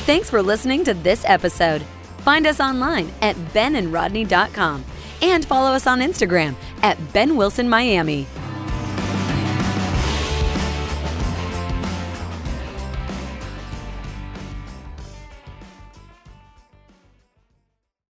Thanks for listening to this episode. Find us online at benandrodney.com and follow us on Instagram at benwilsonmiami. Miami.